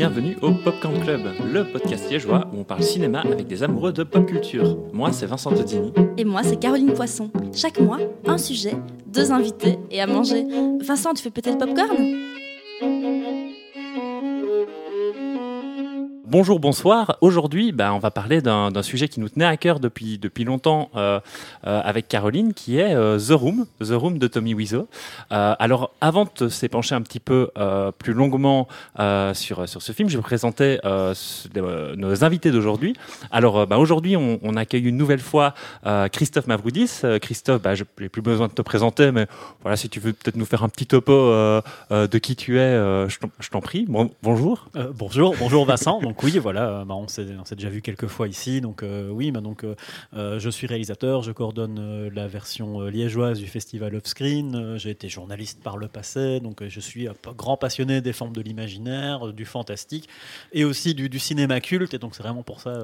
bienvenue au Popcorn Club, le podcast liégeois où on parle cinéma avec des amoureux de pop culture. Moi, c'est Vincent Todini. Et moi, c'est Caroline Poisson. Chaque mois, un sujet, deux invités et à manger. Vincent, tu fais peut-être popcorn? Bonjour, bonsoir. Aujourd'hui, bah, on va parler d'un sujet qui nous tenait à cœur depuis, longtemps euh, euh, avec Caroline, qui est euh, The Room, The Room de Tommy Wiseau. alors, avant de s'épancher un petit peu plus longuement sur, ce film, je vais présenter nos invités d'aujourd'hui. Alors, bah, aujourd'hui, on, accueille une nouvelle fois Christophe Mavroudis. Christophe, bah, je n'ai plus besoin de te présenter, mais voilà, si tu veux peut-être nous faire un petit topo de qui tu es, je t'en prie. Bon, bonjour. bonjour, bonjour Vincent. Oui, voilà, euh, bah, on s'est déjà vu quelques fois ici. Donc euh, oui, bah, donc, euh, je suis réalisateur, je coordonne la version liégeoise du Festival of Screen. J'ai été journaliste par le passé, donc je suis un grand passionné des formes de l'imaginaire, du fantastique et aussi du, cinéma culte. Et donc c'est vraiment pour ça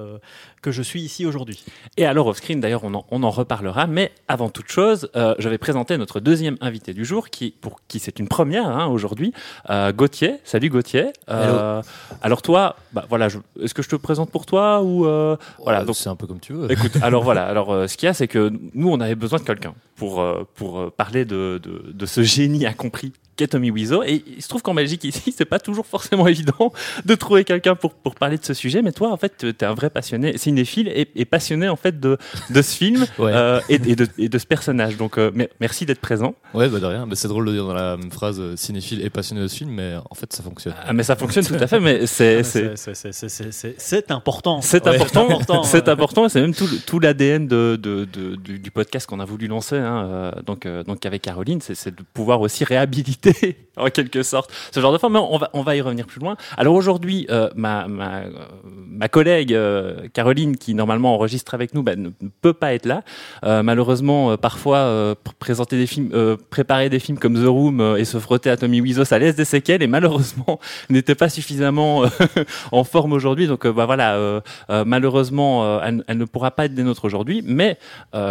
que je suis ici aujourd'hui. Et alors off screen, d'ailleurs, on en, on en, reparlera. Mais avant toute chose, je vais présenter notre deuxième invité du jour, qui pour qui c'est une première hein, aujourd'hui, Gauthier. Salut Gauthier. alors toi, bah, voilà est-ce que je te présente pour toi ou euh, voilà donc c'est un peu comme tu veux. Écoute, alors voilà, alors euh, ce qu'il y a, c'est que nous, on avait besoin de quelqu'un pour euh, pour parler de, de, de ce génie incompris qu'est Tommy Wiseau. Et il se trouve qu'en Belgique, ici, c'est pas toujours forcément évident de trouver quelqu'un pour, pour parler de ce sujet. Mais toi, en fait, tu es un vrai passionné, cinéphile et, et passionné, en fait, de, de ce film euh, et, et, de, et, de, ce personnage. Donc, euh, merci d'être présent. Ouais, bah de rien. c'est drôle de dire dans la même phrase euh, cinéphile et passionné de ce film, mais en fait, ça fonctionne. Ah, mais ça fonctionne tout à fait, mais c'est. C'est important. C'est important. C'est important. C'est même tout, tout l'ADN de, de, du, du, podcast qu'on a voulu lancer. Hein, donc, donc, avec Caroline, c'est de pouvoir aussi réhabiliter en quelque sorte ce genre de forme. Mais on va, on va y revenir plus loin. Alors aujourd'hui, euh, ma, ma, ma, collègue euh, Caroline, qui normalement enregistre avec nous, bah, ne peut pas être là. Euh, malheureusement, parfois, présenter des films, préparer des films comme The Room et se frotter à Tommy Wiseau, ça laisse des séquelles et malheureusement n'était pas suffisamment en forme aujourd'hui. Donc bah, voilà, malheureusement, elle, ne pourra pas être des nôtres aujourd'hui. Mais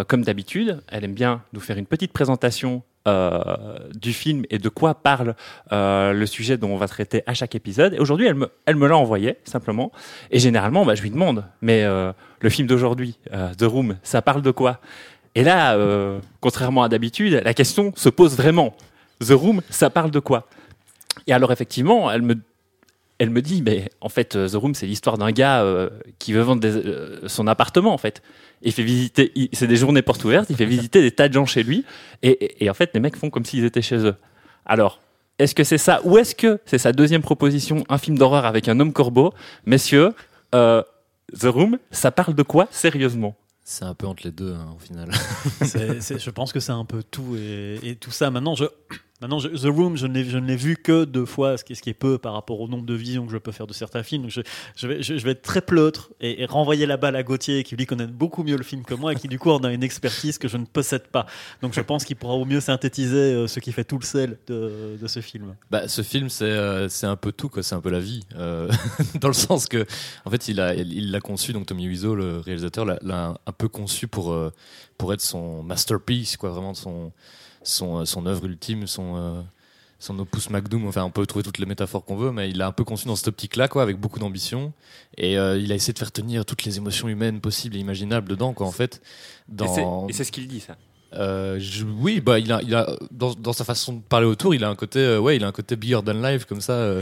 comme d'habitude, elle aime bien nous faire une petite présentation euh, du film et de quoi parle euh, le sujet dont on va traiter à chaque épisode. Et aujourd'hui, elle me, elle me l'a envoyé simplement. Et généralement, bah, je lui demande, mais euh, le film d'aujourd'hui, The Room, ça parle de quoi? Et là, contrairement à d'habitude, la question se pose vraiment. The Room, ça parle de quoi? Et alors effectivement, elle me elle me dit, mais en fait, The Room, c'est l'histoire d'un gars qui veut vendre son appartement, en fait il fait visiter, c'est des journées portes ouvertes, il fait visiter des tas de gens chez lui, et, en fait, les mecs font comme s'ils étaient chez eux. Alors, est-ce que c'est ça, ou est-ce que c'est sa deuxième proposition, un film d'horreur avec un homme corbeau? Messieurs, euh, The Room, ça parle de quoi sérieusement? C'est un peu entre les deux, hein, au final. je pense que c'est un peu tout et, et, tout ça. Maintenant, je, Maintenant, The Room, je ne l'ai vu que deux fois, ce qui, est peu par rapport au nombre de visions que je peux faire de certains films. Je, vais, être très pleutre et, renvoyer la balle à Gauthier, qui lui connaît beaucoup mieux le film que moi et qui du coup en a une expertise que je ne possède pas. Donc je pense qu'il pourra au mieux synthétiser euh, ce qui fait tout le sel de, ce film. Bah, ce film, c'est euh, un peu tout, c'est un peu la vie. Euh, dans le sens que, en fait, il l'a il, l'a conçu, donc Tommy Wiseau, le réalisateur, l'a un peu conçu pour, pour être son masterpiece, quoi, vraiment son son, euh, son œuvre ultime, son, euh, son opus magnum. Enfin, on peut trouver toutes les métaphores qu'on veut, mais il a un peu conçu dans cette optique-là, quoi, avec beaucoup d'ambition. Et euh, il a essayé de faire tenir toutes les émotions humaines possibles et imaginables dedans, quoi, en fait. Dans... Et c'est ce qu'il dit, ça. Euh, oui, bah il a, il a dans, dans, sa façon de parler autour, il a un côté, euh, ouais, il a un côté bigger than life comme ça. Euh,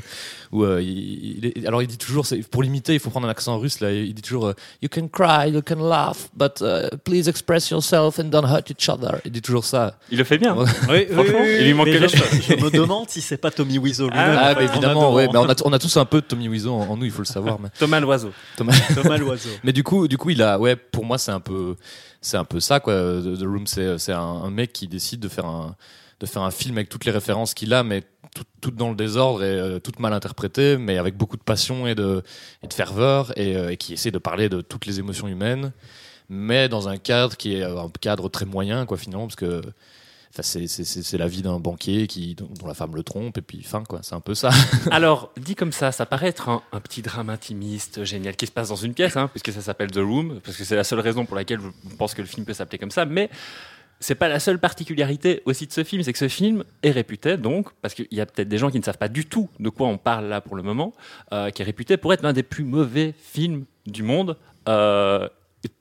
où euh, il, il alors il dit toujours, pour l'imiter, il faut prendre un accent russe là. Il dit toujours, you can cry, you can laugh, but please express yourself and don't hurt each other. Il dit toujours ça. Il le fait bien. oui, oui, oui, il lui manque je, je, me demande si c'est pas Tommy Wiseau lui-même. Ah, bah, évidemment, ouais, mais on a, on a tous un peu de Tommy Wiseau en, nous, il faut le savoir. Mais... Thomas l'oiseau. Thomas, Thomas l'oiseau. mais du coup, du coup, il a, ouais, pour moi, c'est un peu c'est un peu ça quoi. The Room, c'est un, un, mec qui décide de faire un de faire un film avec toutes les références qu'il a, mais toutes tout dans le désordre et euh, toutes mal interprétées, mais avec beaucoup de passion et de, et de ferveur, et, euh, et, qui essaie de parler de toutes les émotions humaines, mais dans un cadre qui est un cadre très moyen, quoi, finalement, parce que c'est la vie d'un banquier qui, dont, la femme le trompe, et puis fin, quoi. C'est un peu ça. Alors, dit comme ça, ça paraît être un, petit drame intimiste, génial, qui se passe dans une pièce, hein, puisque ça s'appelle The Room, parce que c'est la seule raison pour laquelle je pense que le film peut s'appeler comme ça, mais c'est pas la seule particularité aussi de ce film, c'est que ce film est réputé donc, parce qu'il y a peut-être des gens qui ne savent pas du tout de quoi on parle là pour le moment, euh, qui est réputé pour être l'un des plus mauvais films du monde. Euh,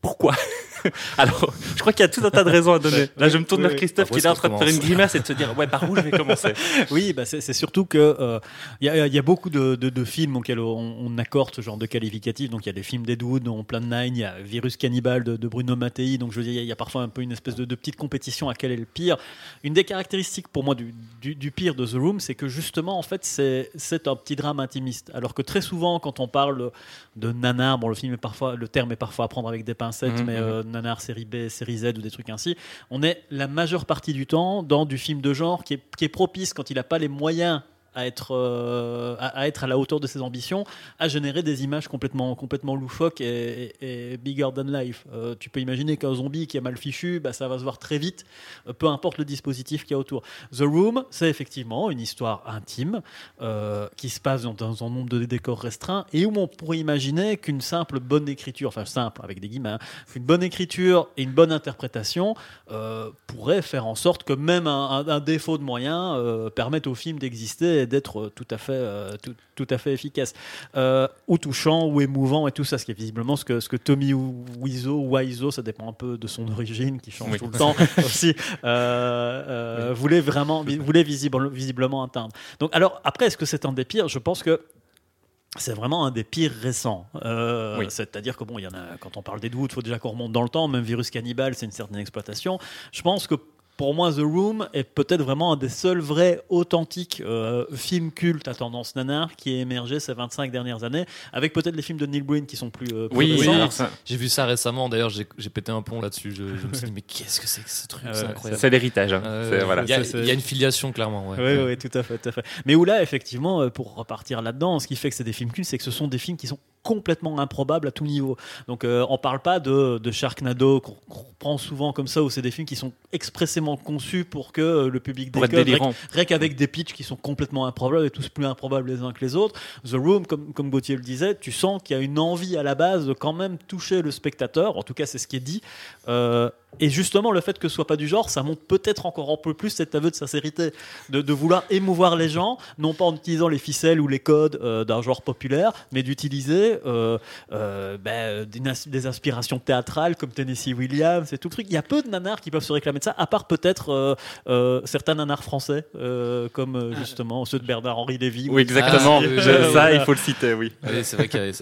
pourquoi? Alors, je crois qu'il y a tout un tas de raisons à donner. Là, je me tourne Oui, vers. Christophe qui est là en train de faire une grimace et de se dire ouais par où je vais commencer? Oui, bah c'est surtout que euh, il y, a- il y a beaucoup de, de- de films auxquels on, on accorde ce genre de qualificatif. Donc il y a des films d'Ed Wood, dont Plan 9, il y a Virus Cannibal de, de Bruno Mattei. Donc je veux dire, il y a parfois un peu une espèce de, de petite compétition à quel est le pire. Une des caractéristiques pour moi du, du- du pire de The Room, c'est que justement, en fait, c'est un petit drame intimiste. Alors que très souvent, quand on parle de nanar, bon, le film est parfois, le terme est parfois à prendre avec des pincettes, Mhm, mais euh, nanar série B, série Z ou des trucs ainsi, on est la majeure partie du temps dans du film de genre qui est, qui est propice quand il n'a pas les moyens à être, euh, à, être à la hauteur de ses ambitions, à générer des images complètement, complètement loufoques et, bigger than life. Euh, tu peux imaginer qu'un zombie qui est mal fichu, bah, ça va se voir très vite, euh, peu importe le dispositif qu'il y a autour. The Room, c'est effectivement une histoire intime qui se passe dans, un nombre de décors restreints et où on pourrait imaginer qu'une simple bonne écriture, enfin simple avec des guillemets, hein, une bonne écriture et une bonne interprétation pourrait faire en sorte que même un, défaut de moyens permette au film d'exister et d'être euh, tout à fait, euh, tout, tout à fait efficace. Euh, ou touchant, ou émouvant et tout ça, ce qui est visiblement ce que, ce que Tommy Wiseau, ou Wiseau, ça dépend un peu de son origine, qui change Oui. tout le temps aussi, euh, voulait vraiment, voulait visible- visiblement atteindre. Donc, alors, après, est-ce que c'est un des pires? Je pense que c'est vraiment un des pires récents. Euh, Oui. C'est-à-dire que bon, il y en a. Quand on parle des doutes, il faut déjà qu'on remonte dans le temps. Même Virus Cannibal, c'est une certaine exploitation. Je pense que pour moi, The Room est peut-être vraiment un des seuls vrais, authentiques euh, films cultes à tendance nanar qui est émergé ces 25 dernières années, avec peut-être les films de Neil Breen qui sont plus. euh, plus Oui, ça- J'ai vu ça récemment, d'ailleurs j'ai pété un plomb là-dessus. Je, je me suis dit, mais qu'est-ce que c'est que ce truc? Ah C'est ouais, incroyable. c'est l'héritage. hein. Euh, voilà. Il y, a- y une filiation clairement. Ouais. Oui, oui, tout à fait, tout à fait. Mais où là, effectivement, euh, pour repartir là-dedans, ce qui fait que c'est des films cultes, c'est que ce sont des films qui sont complètement improbables à tout niveau. Donc, euh, on parle pas de, de Sharknado qu'on prend souvent comme ça, où c'est des films qui sont expressément conçus pour que euh, le public délirant. Rien qu'avec des pitchs qui sont complètement improbables et tous plus improbables les uns que les autres. The Room, comme, comme Gauthier le disait, tu sens qu'il y a une envie à la base de quand même toucher le spectateur. En tout cas, c'est ce qui est dit. Euh, et justement, le fait que ce soit pas du genre, ça montre peut-être encore un peu plus cet aveu de sincérité, de, de vouloir émouvoir les gens, non pas en utilisant les ficelles ou les codes euh, d'un genre populaire, mais d'utiliser euh, euh, ben, des, ins- des inspirations théâtrales comme Tennessee Williams et tout le truc. Il y a peu de nanars qui peuvent se réclamer de ça, à part peut-être euh, euh, certains nanars français, euh, comme euh, justement ceux de Bernard-Henri Lévy. Oui, exactement. Ah, Je- ça, il faut le citer, oui. Oui, c'est vrai que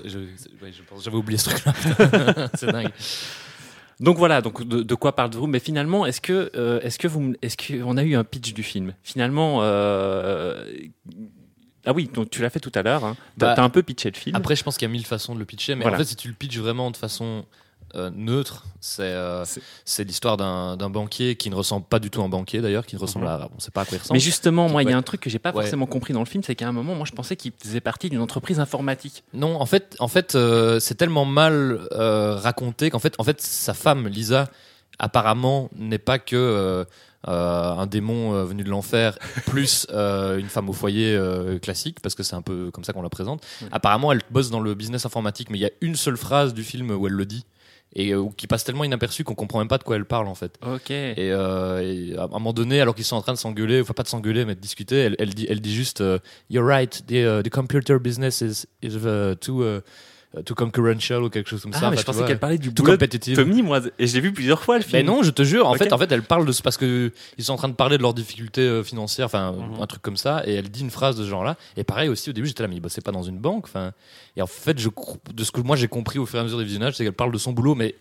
j'avais oublié ce truc-là. c'est dingue. Donc voilà, donc de, de quoi parle-vous Mais finalement, est-ce que, euh, est-ce que vous, est-ce qu'on a eu un pitch du film? Finalement, euh, ah oui, donc tu l'as fait tout à l'heure. Hein. T'as, Bah, t'as un peu pitché le film. Après, je pense qu'il y a mille façons de le pitcher, mais Voilà. en fait, si tu le pitches vraiment de façon euh, neutre, c'est euh, C'est- l'histoire d'un d'un banquier qui ne ressemble pas du tout à un banquier d'ailleurs, qui ne ressemble à. On sait pas à quoi il ressemble. Mais justement, moi, il y a un truc que j'ai pas Ouais. forcément compris dans le film, c'est qu'à un moment, moi, je pensais qu'il faisait partie d'une entreprise informatique. Non, en fait, en fait, euh, c'est tellement mal euh, raconté qu'en fait, en fait, sa femme Lisa, apparemment, n'est pas que euh, euh, un démon euh, venu de l'enfer plus euh, une femme au foyer euh, classique, parce que c'est un peu comme ça qu'on la présente. Apparemment, elle bosse dans le business informatique, mais il y a une seule phrase du film où elle le dit et euh, qui passe tellement inaperçue qu'on comprend même pas de quoi elle parle en fait. Ok. Et, euh, et à un moment donné, alors qu'ils sont en train de s'engueuler, enfin pas de s'engueuler, mais de discuter, elle, elle dit, elle dit juste euh, You're right, the, uh, the computer business is, is uh, too, uh, too concurrential ou quelque chose comme ah, ça. mais Enfin, je pensais qu'elle parlait du boulot de competitive. Tommy, moi, et je l'ai vu plusieurs fois le film. Mais non, je te jure. En fait, en fait, elle parle de parce que ils sont en train de parler de leurs difficultés euh, financières, enfin Mhm. un truc comme ça, et elle dit une phrase de ce genre-là. Et pareil aussi au début, j'étais là, mais il bossait pas dans une banque. Enfin, et en fait, je de ce que moi j'ai compris au fur et à mesure des visionnages, c'est qu'elle parle de son boulot, mais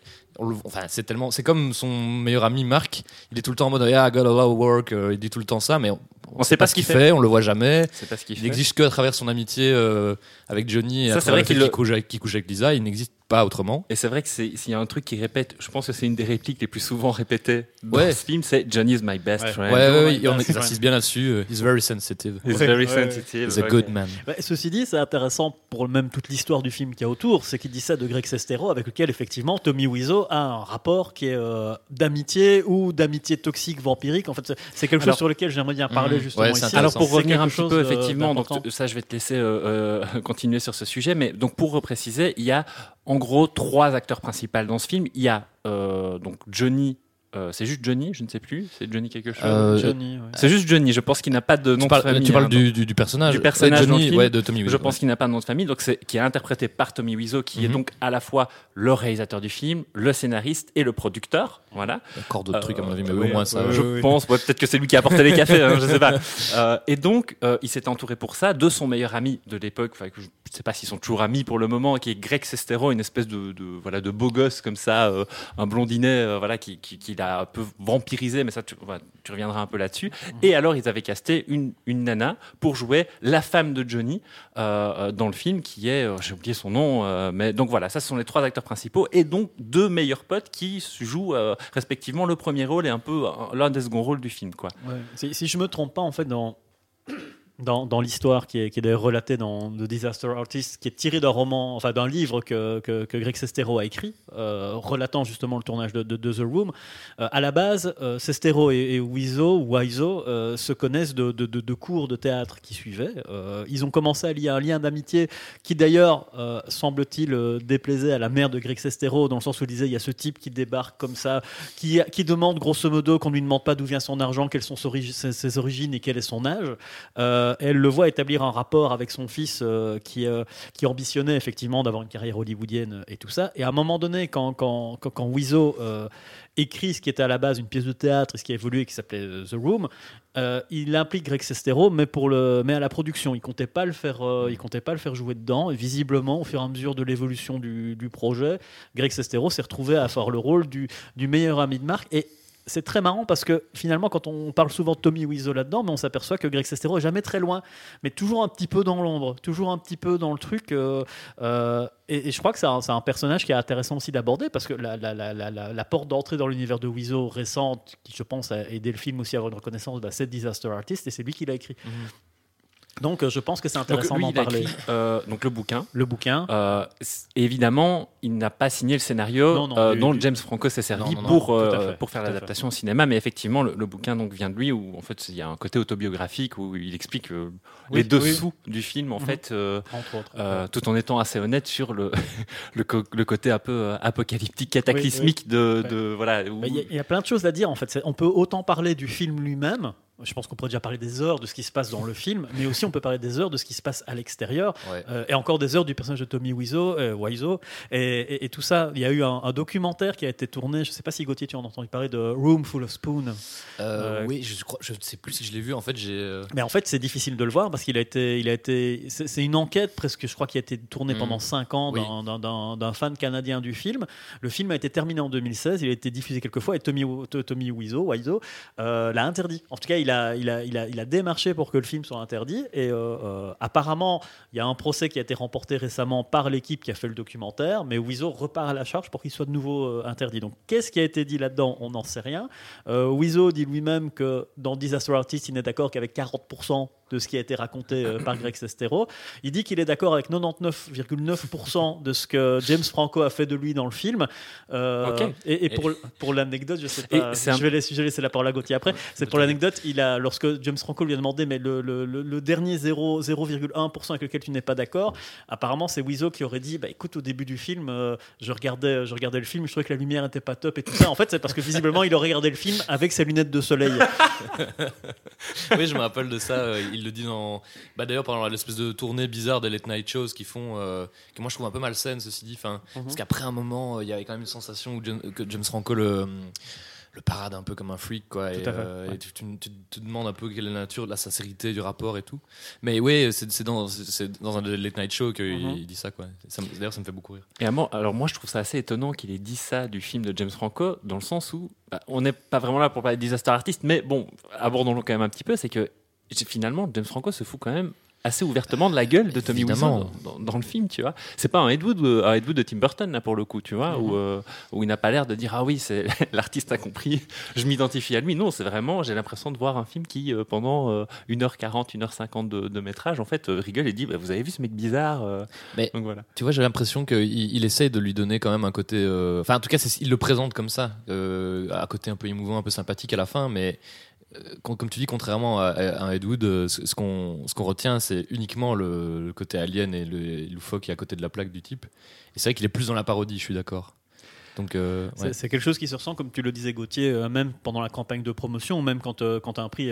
enfin c'est tellement, c'est comme son meilleur ami Marc. Il est tout le temps en mode yeah, I got a lot of work. euh, il dit tout le temps ça, mais on, On sait pas ce qu'il fait. on le voit jamais. Pas ce Il n'existe que à travers son amitié euh, avec Johnny et Ça, à travers vrai qu'il le- couche, avec- qu'il couche avec Lisa. Il n'existe pas autrement. Et c'est vrai que c'est, s'il y a un truc qui répète, je pense que c'est une des répliques les plus souvent répétées dans Ouais. ce film, c'est Johnny is my best Ouais. friend. Ouais, ouais, ouais, et on insiste bien là-dessus. euh, He's very sensitive. He's very sensitive. He's a good man. Ceci dit, c'est intéressant pour même toute l'histoire du film qu'il y a autour, c'est qu'il dit ça de Greg Sestero, avec lequel effectivement Tommy Wiseau a un rapport qui est euh, d'amitié ou d'amitié toxique vampirique. En fait, c'est- quelque chose Alors- sur lequel j'aimerais bien parler Mhm. justement ici. Alors pour revenir un petit peu effectivement, donc ça je vais te laisser euh, euh, continuer sur ce sujet, mais donc pour repréciser, il y a en gros trois acteurs principaux dans ce film. Il y a euh, donc Johnny euh, c'est juste Johnny, je ne sais plus. C'est Johnny quelque chose. Euh, Johnny, ouais. c'est juste Johnny. Je pense qu'il n'a pas de nom Tu parles, de famille. tu parles hein, du, du, du personnage. Du personnage Ouais, dans le Johnny, film. ouais, de Tommy Wiseau. Je pense qu'il n'a pas de nom de famille, donc c'est qui est interprété par Tommy Wiseau, qui est Mhm. donc à la fois le réalisateur du film, le scénariste et le producteur. Voilà. Encore d'autres Euh, trucs à mon avis, mais oui, au moins ça. je oui. pense. ouais, peut-être que c'est lui qui a apporté les cafés. hein, je sais pas. Euh, et donc, euh, il s'est entouré pour ça de son meilleur ami de l'époque. Enfin, que je ne sais pas s'ils sont toujours amis pour le moment, qui est Greg Sestero, une espèce de, de- voilà de beau gosse comme ça, euh, un blondinet, euh, voilà, qui, qui, qui l'a un peu vampirisé. Mais ça, tu, reviendras un peu là-dessus. Et alors, ils avaient casté une, nana pour jouer la femme de Johnny euh, euh, dans le film, qui est, euh, j'ai oublié son nom, mais donc voilà, ça ce sont les trois acteurs principaux et donc deux meilleurs potes qui jouent respectivement le premier rôle et un peu l'un des seconds rôles du film, quoi. Si, si je me trompe pas, en fait, dans, dans, l'histoire qui est, d'ailleurs relatée dans The Disaster Artist, qui est tirée d'un roman, enfin d'un livre que, que, que Greg Sestero a écrit, euh, relatant justement le tournage de, The Room. Euh, à la base, euh, Sestero et, et Wiseau euh, se connaissent de, cours de théâtre qui suivaient. Euh, ils ont commencé à lier un lien d'amitié qui d'ailleurs, semble-t-il, déplaisait à la mère de Greg Sestero, dans le sens où il disait il y a ce type qui débarque comme ça, qui, qui demande grosso modo qu'on lui demande pas d'où vient son argent, quelles sont ses, origi- ses- ses origines et quel est son âge. Elle le voit établir un rapport avec son fils euh, qui, euh, qui ambitionnait effectivement d'avoir une carrière hollywoodienne et tout ça. Et à un moment donné, quand, quand, quand, euh, écrit ce qui était à la base une pièce de théâtre et ce qui a évolué, qui s'appelait euh, The Room, euh, il implique Greg Sestero, mais, pour le, mais à la production. Il comptait pas le faire, euh, comptait pas le faire jouer dedans. Et visiblement, au fur et à mesure de l'évolution du, du projet, Greg Sestero s'est retrouvé à faire le rôle du, du meilleur ami de Marc. Et c'est très marrant parce que finalement, quand on parle souvent de Tommy Wiseau là-dedans, mais on s'aperçoit que Greg Sestero est jamais très loin, mais toujours un petit peu dans l'ombre, toujours un petit peu dans le truc. euh, euh, et, je crois que c'est un, personnage qui est intéressant aussi d'aborder parce que la, porte d'entrée dans l'univers de Wiseau récente, qui je pense a aidé le film aussi à avoir une reconnaissance, bah, c'est Disaster Artist et c'est lui qui l'a écrit. Donc euh, je pense que c'est intéressant d'en parler. écrit euh, donc le bouquin. Le bouquin. Euh, évidemment, il n'a pas signé le scénario Non, non, euh, dont James Franco s'est servi Non, pour, fait, pour faire l'adaptation au cinéma. Mais effectivement, le, le bouquin donc vient de lui, où en fait il y a un côté autobiographique où il explique Oui, les dessous du film, en Mhm. fait, Entre autres. tout en étant assez honnête sur le, le, côté un peu apocalyptique, cataclysmique de, de voilà. où- Il y, y a plein de choses à dire en fait. On peut autant parler du film lui-même. Je pense qu'on pourrait déjà parler des heures de ce qui se passe dans le film, mais aussi on peut parler des heures de ce qui se passe à l'extérieur, Ouais. euh, et encore des heures du personnage de Tommy Wiseau, euh, Wiseau et, et- et tout ça. Il y a eu un, un documentaire qui a été tourné. Je ne sais pas si Gauthier tu en as entendu parler de Room Full of Spoon. Euh, Euh, oui, je je sais plus si je l'ai vu. En fait, j'ai. Mais en fait, c'est difficile de le voir parce qu'il a été, il a été, c'est une enquête presque, je crois, qui a été tournée Mm. pendant 5 ans Oui. d'un- fan canadien du film. Le film a été terminé en 2016, il a été diffusé quelques fois et Tommy, Tommy Wiseau, Wiseau l'a interdit. En tout cas, il il, a, démarché pour que le film soit interdit et euh, euh, apparemment, il y a un procès qui a été remporté récemment par l'équipe qui a fait le documentaire, mais Wiseau repart à la charge pour qu'il soit de nouveau euh, interdit. Donc, qu'est-ce qui a été dit là-dedans? On n'en sait rien. Wiseau dit lui-même que dans Disaster Artist, il n'est d'accord qu'avec 40% de ce qui a été raconté euh, par Greg Sestero. Il dit qu'il est d'accord avec 99,9% de ce que James Franco a fait de lui dans le film. Euh. Et, et pour, pour l'anecdote, je sais pas, un- je, vais laisser, je vais laisser la parole à Gauthier après. C'est pour l'anecdote, il a, lorsque James Franco lui a demandé, mais le, le- le- le dernier 0 0,1% avec lequel tu n'es pas d'accord, apparemment c'est Wiseau qui aurait dit, bah écoute, au début du film, euh, je, regardais, je regardais le film, je trouvais que la lumière n'était pas top et tout ça. En fait, c'est parce que visiblement, il aurait regardé le film avec ses lunettes de soleil. oui, je me rappelle de ça. euh, il le dit dans. Bah, D'ailleurs, pendant l'espèce de tournée bizarre des late night shows qu'ils font, euh, que moi je trouve un peu malsaine, ceci dit. Enfin, Parce qu'après un moment, euh, il y avait quand même une sensation où James- que James Franco le. le parade un peu comme un freak quoi et, Tout euh, ouais. et tu, tu- tu te demandes un peu quelle est la nature de la sincérité du rapport et tout mais oui c'est dans, c'est- dans un late night show qu'il Mhm. dit ça quoi d'ailleurs ça me fait beaucoup rire Et moi, alors moi, je trouve ça assez étonnant qu'il ait dit ça du film de James Franco, dans le sens où bah, on n'est pas vraiment là pour parler de disaster artist, mais bon, abordons-le quand même un petit peu, c'est que finalement, James Franco se fout quand même assez ouvertement de la gueule de Tommy Évidemment. Wiseau dans, dans- dans le film, tu vois. C'est pas un Ed Wood, euh, un Ed Wood de Tim Burton là pour le coup, tu vois, où, euh, où il n'a pas l'air de dire ah oui, c'est l'artiste a compris, je m'identifie à lui. Non, c'est vraiment, j'ai l'impression de voir un film qui euh, pendant euh, 1h40, 1h50 de, de métrage, en fait, rigole et dit bah, vous avez vu ce mec bizarre, Mais- donc voilà. Tu vois, j'ai l'impression qu'il il essaye de lui donner quand même un côté. Enfin, en tout cas, il le présente comme ça, à côté un peu émouvant, un peu sympathique à la fin, mais. Euh, com- Comme tu dis, contrairement à, un Ed Wood, euh, ce qu'on ce qu'on retient, c'est uniquement le, le côté alien et le et loufoque qui est à côté de la plaque du type. Et c'est vrai qu'il est plus dans la parodie, je suis d'accord. Donc, euh, C'est- ouais. C'est quelque chose qui se ressent, comme tu le disais Gauthier, euh, même pendant la campagne de promotion, même quand, euh, quand tu as un prix, il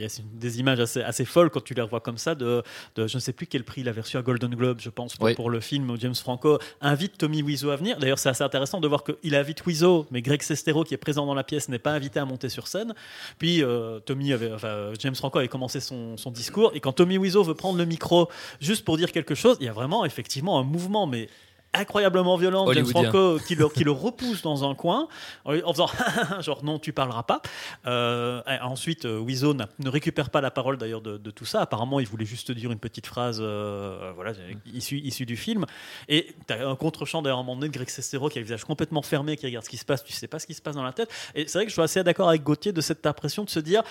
y a des images assez, assez folles quand tu les revois comme ça, de, de- je ne sais plus quel prix il avait reçu à Golden Globe, je pense, pour, Oui. pour le film où James Franco invite Tommy Wiseau à venir. D'ailleurs, c'est assez intéressant de voir qu'il invite Wiseau, mais Greg Sestero, qui est présent dans la pièce, n'est pas invité à monter sur scène. Puis Tommy avait, enfin, James Franco avait commencé son, son discours, et quand Tommy Wiseau veut prendre le micro juste pour dire quelque chose, il y a vraiment effectivement un mouvement, mais incroyablement violent de James. Franco qui le, qui le repousse dans un coin en faisant genre non tu parleras pas Euh, ensuite euh, n'a- ne récupère pas la parole d'ailleurs de, de tout ça apparemment il voulait juste dire une petite phrase euh, voilà issue, issue du film et tu as un contre-champ d'ailleurs à un moment donné de Greg Sestero qui a le visage complètement fermé qui regarde ce qui se passe tu sais pas ce qui se passe dans la tête et c'est vrai que je suis assez d'accord avec Gauthier de cette impression de se dire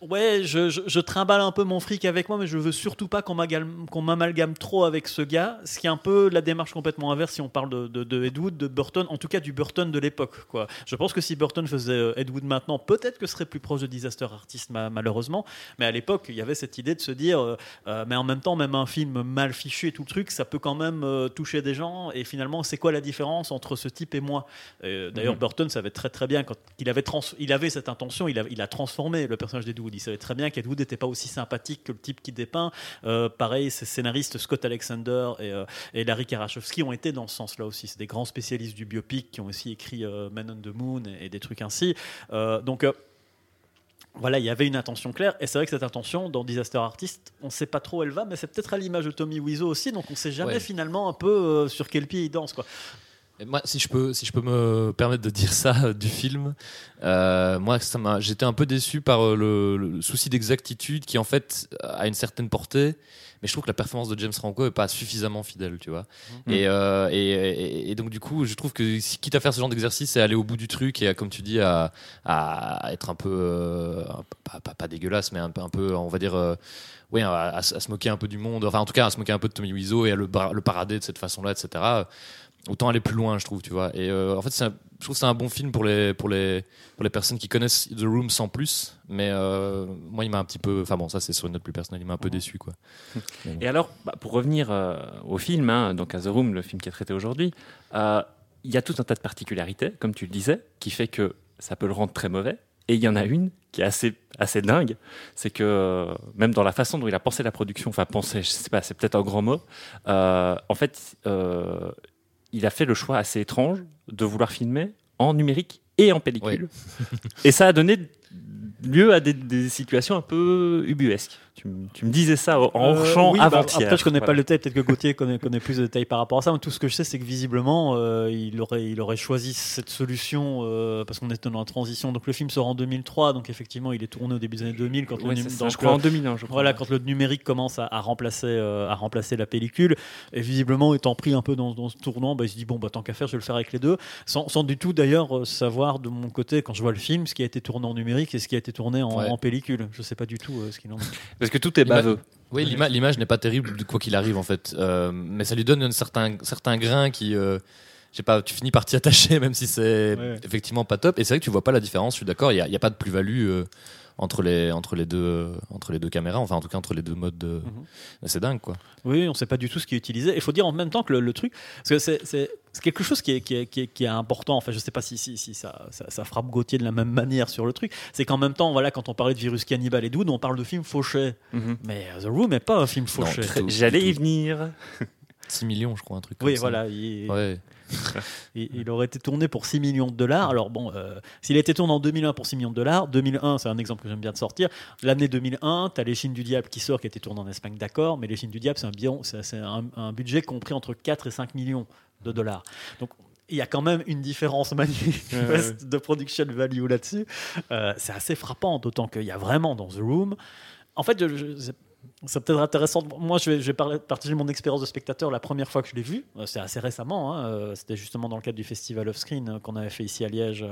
Ouais, je, je, je trimballe un peu mon fric avec moi, mais je veux surtout pas qu'on m'amalgame trop avec ce gars. Ce qui est un peu la démarche complètement inverse si on parle de, de, de Ed Wood, de Burton, en tout cas du Burton de l'époque. quoi. Je pense que si Burton faisait euh, Ed Wood maintenant, peut-être que ce serait plus proche de Disaster Artist, ma- malheureusement. Mais à l'époque, il y avait cette idée de se dire, euh, euh, mais en même temps, même un film mal fichu et tout le truc, ça peut quand même euh, toucher des gens. Et finalement, c'est quoi la différence entre ce type et moi? Euh, D'ailleurs, Mhm. Burton savait très très bien quand il avait, trans- il avait cette intention, il a, il a transformé le personnage d'Ed Wood. Il savait très bien qu'Ed Wood n'était pas aussi sympathique que le type qui dépeint. Pareil, ces scénaristes Scott Alexander et, et Larry Karachowski ont été dans ce sens-là aussi. C'est des grands spécialistes du biopic qui ont aussi écrit euh, Man on the Moon et, et des trucs ainsi. Euh, donc euh, voilà, il y avait une intention claire, et c'est vrai que cette intention, dans Disaster Artist, on ne sait pas trop où elle va, mais c'est peut-être à l'image de Tommy Wiseau aussi, donc on ne sait jamais Ouais. finalement un peu euh, sur quel pied il danse. Quoi. Et moi, si je peux, si je peux me permettre de dire ça euh, du film, euh, moi, ça m'a, j'étais un peu déçu par euh, le, le souci d'exactitude qui, en fait, a une certaine portée. Mais je trouve que la performance de James Franco est pas suffisamment fidèle, tu vois. Mhm. Et, euh, et, et- et donc, du coup, je trouve que quitte à faire ce genre d'exercice, c'est aller au bout du truc et, à, comme tu dis, à, à être un peu, euh, pas, pas, pas dégueulasse, mais un peu, un peu, on va dire. oui, à, à se à se moquer un peu du monde, enfin en tout cas à se moquer un peu de Tommy Wiseau et à le parader de cette façon-là, etc autant aller plus loin, je trouve, tu vois. Et euh, en fait, un- je trouve que c'est un bon film pour les, pour, les, pour les personnes qui connaissent The Room sans plus. Mais euh, moi, il m'a un petit peu. Enfin bon, ça, c'est sur une note plus personnelle, il m'a un peu déçu, quoi. Et alors, bah, pour revenir euh, au film, hein, donc à The Room, le film qui est traité aujourd'hui, il y a tout un tas de particularités, comme tu le disais, qui fait que ça peut le rendre très mauvais. Et il y en a une qui est assez, assez dingue, c'est que même dans la façon dont il a pensé la production, enfin pensé, je sais pas, c'est peut-être un grand mot, en fait, il a fait le choix assez étrange de vouloir filmer en numérique et en pellicule. et ça a donné lieu à des, des situations un peu ubuesques. Tu, me- tu me disais ça en Euh, champ oui, bah, avant-hier. après, je connais pas le détail. Peut-être que Gauthier connaît, connaît plus de détails par rapport à ça. Mais tout ce que je sais, c'est que visiblement, euh, il, aurait, il aurait choisi cette solution euh, parce qu'on était dans la transition. Donc le film sort en 2003. Donc effectivement, il est tourné au début des années 2000 quand, le Ouais, ça, je crois le- en 2001, je crois. Voilà, quand le numérique commence à, à remplacer, euh, à remplacer la pellicule, et visiblement étant pris un peu dans, dans ce tournant, bah, il se dit bon, bah, tant qu'à faire, je vais le faire avec les deux, sans, sans du tout d'ailleurs savoir de mon côté, quand je vois le film, ce qui a été tourné en numérique et ce qui a été tourné en, Ouais. en pellicule. Je sais pas du tout euh, ce qu'il en est. Parce que tout est baveux. Oui, l'ima- l'image n'est pas terrible, de quoi qu'il arrive, en fait. Euh, mais ça lui donne un certain, certain grain qui. euh, je sais pas, tu finis par t'y attacher, même si c'est Ouais. effectivement pas top. Et c'est vrai que tu vois pas la différence, je suis d'accord, il n'y a pas de plus-value. euh, entre les entre les deux entre les deux caméras enfin en tout cas entre les deux modes de... c'est dingue quoi Oui, on ne sait pas du tout ce qui est utilisé. Il faut dire en même temps que le, le truc, parce que c'est- quelque chose qui est, qui est, qui est, qui est important. Enfin, je ne sais pas si, si, si ça, ça, ça frappe Gauthier de la même manière sur le truc. C'est qu'en même temps, voilà, quand on parlait de virus cannibale et Doud, on parle de film fauché. Mhm. Mais euh, The Room n'est pas un film fauché. J'allais y venir. 6 millions je crois un truc Oui, comme ça. voilà. Il, ouais il, il aurait été tourné pour 6 millions de dollars. Alors bon, euh, s'il a été tourné en 2001 pour 6 millions de dollars, 2001, c'est un exemple que j'aime bien de sortir. L'année 2001, tu as Les Chines du Diable qui sort, qui a été tourné en Espagne, d'accord, mais Les Chines du Diable, un, c'est un, un budget compris entre 4 et 5 millions de dollars. Donc il y a quand même une différence manifeste de production value là-dessus. Euh, c'est assez frappant, d'autant qu'il y a vraiment dans The Room. En fait, je- je- c'est- peut-être intéressant. Moi, je vais, je vais parler- partager mon expérience de spectateur la première fois que je l'ai vu. Euh, C'est assez récemment. hein. Euh, C'était justement dans le cadre du Festival of Screen euh, qu'on avait fait ici à Liège.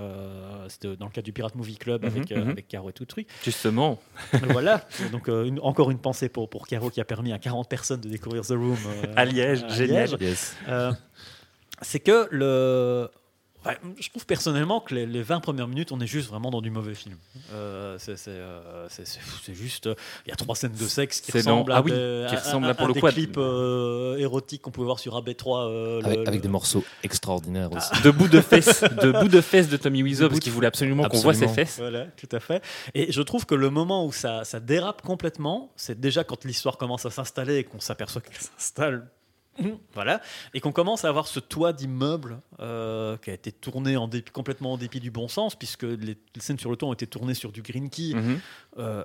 C'était dans le cadre du Pirate Movie Club avec, Mhm, mhm. avec Caro et tout le truc. Justement. voilà. Donc, une- encore une pensée pour, pour Caro qui a permis à 40 personnes de découvrir The Room. À Liège, génial. Liège. yes Euh, c'est que le Je trouve personnellement que les, les 20 premières minutes, on est juste vraiment dans du mauvais film. Euh, c'est euh, c'est- juste. euh, Il y a trois scènes de sexe qui dans- ressemblent à, ah oui, des, qui à- ressemblent à- pour le des clips euh, érotiques qu'on pouvait voir sur AB3. euh, le- Avec, le- avec des morceaux extraordinaires aussi. de bout de fesses, de bout de fesses de Tommy Wiseau, parce qu'il voulait absolument qu'on voit ses fesses. Voilà, tout à fait. Et je trouve que le moment où ça, ça dérape complètement, c'est déjà quand l'histoire commence à s'installer et qu'on s'aperçoit qu'elle s'installe. Voilà, et qu'on commence à avoir ce toit d'immeuble euh, qui a été tourné en dépit- complètement en dépit du bon sens, puisque les, les scènes sur le toit ont été tournées sur du green key, Mhm. euh,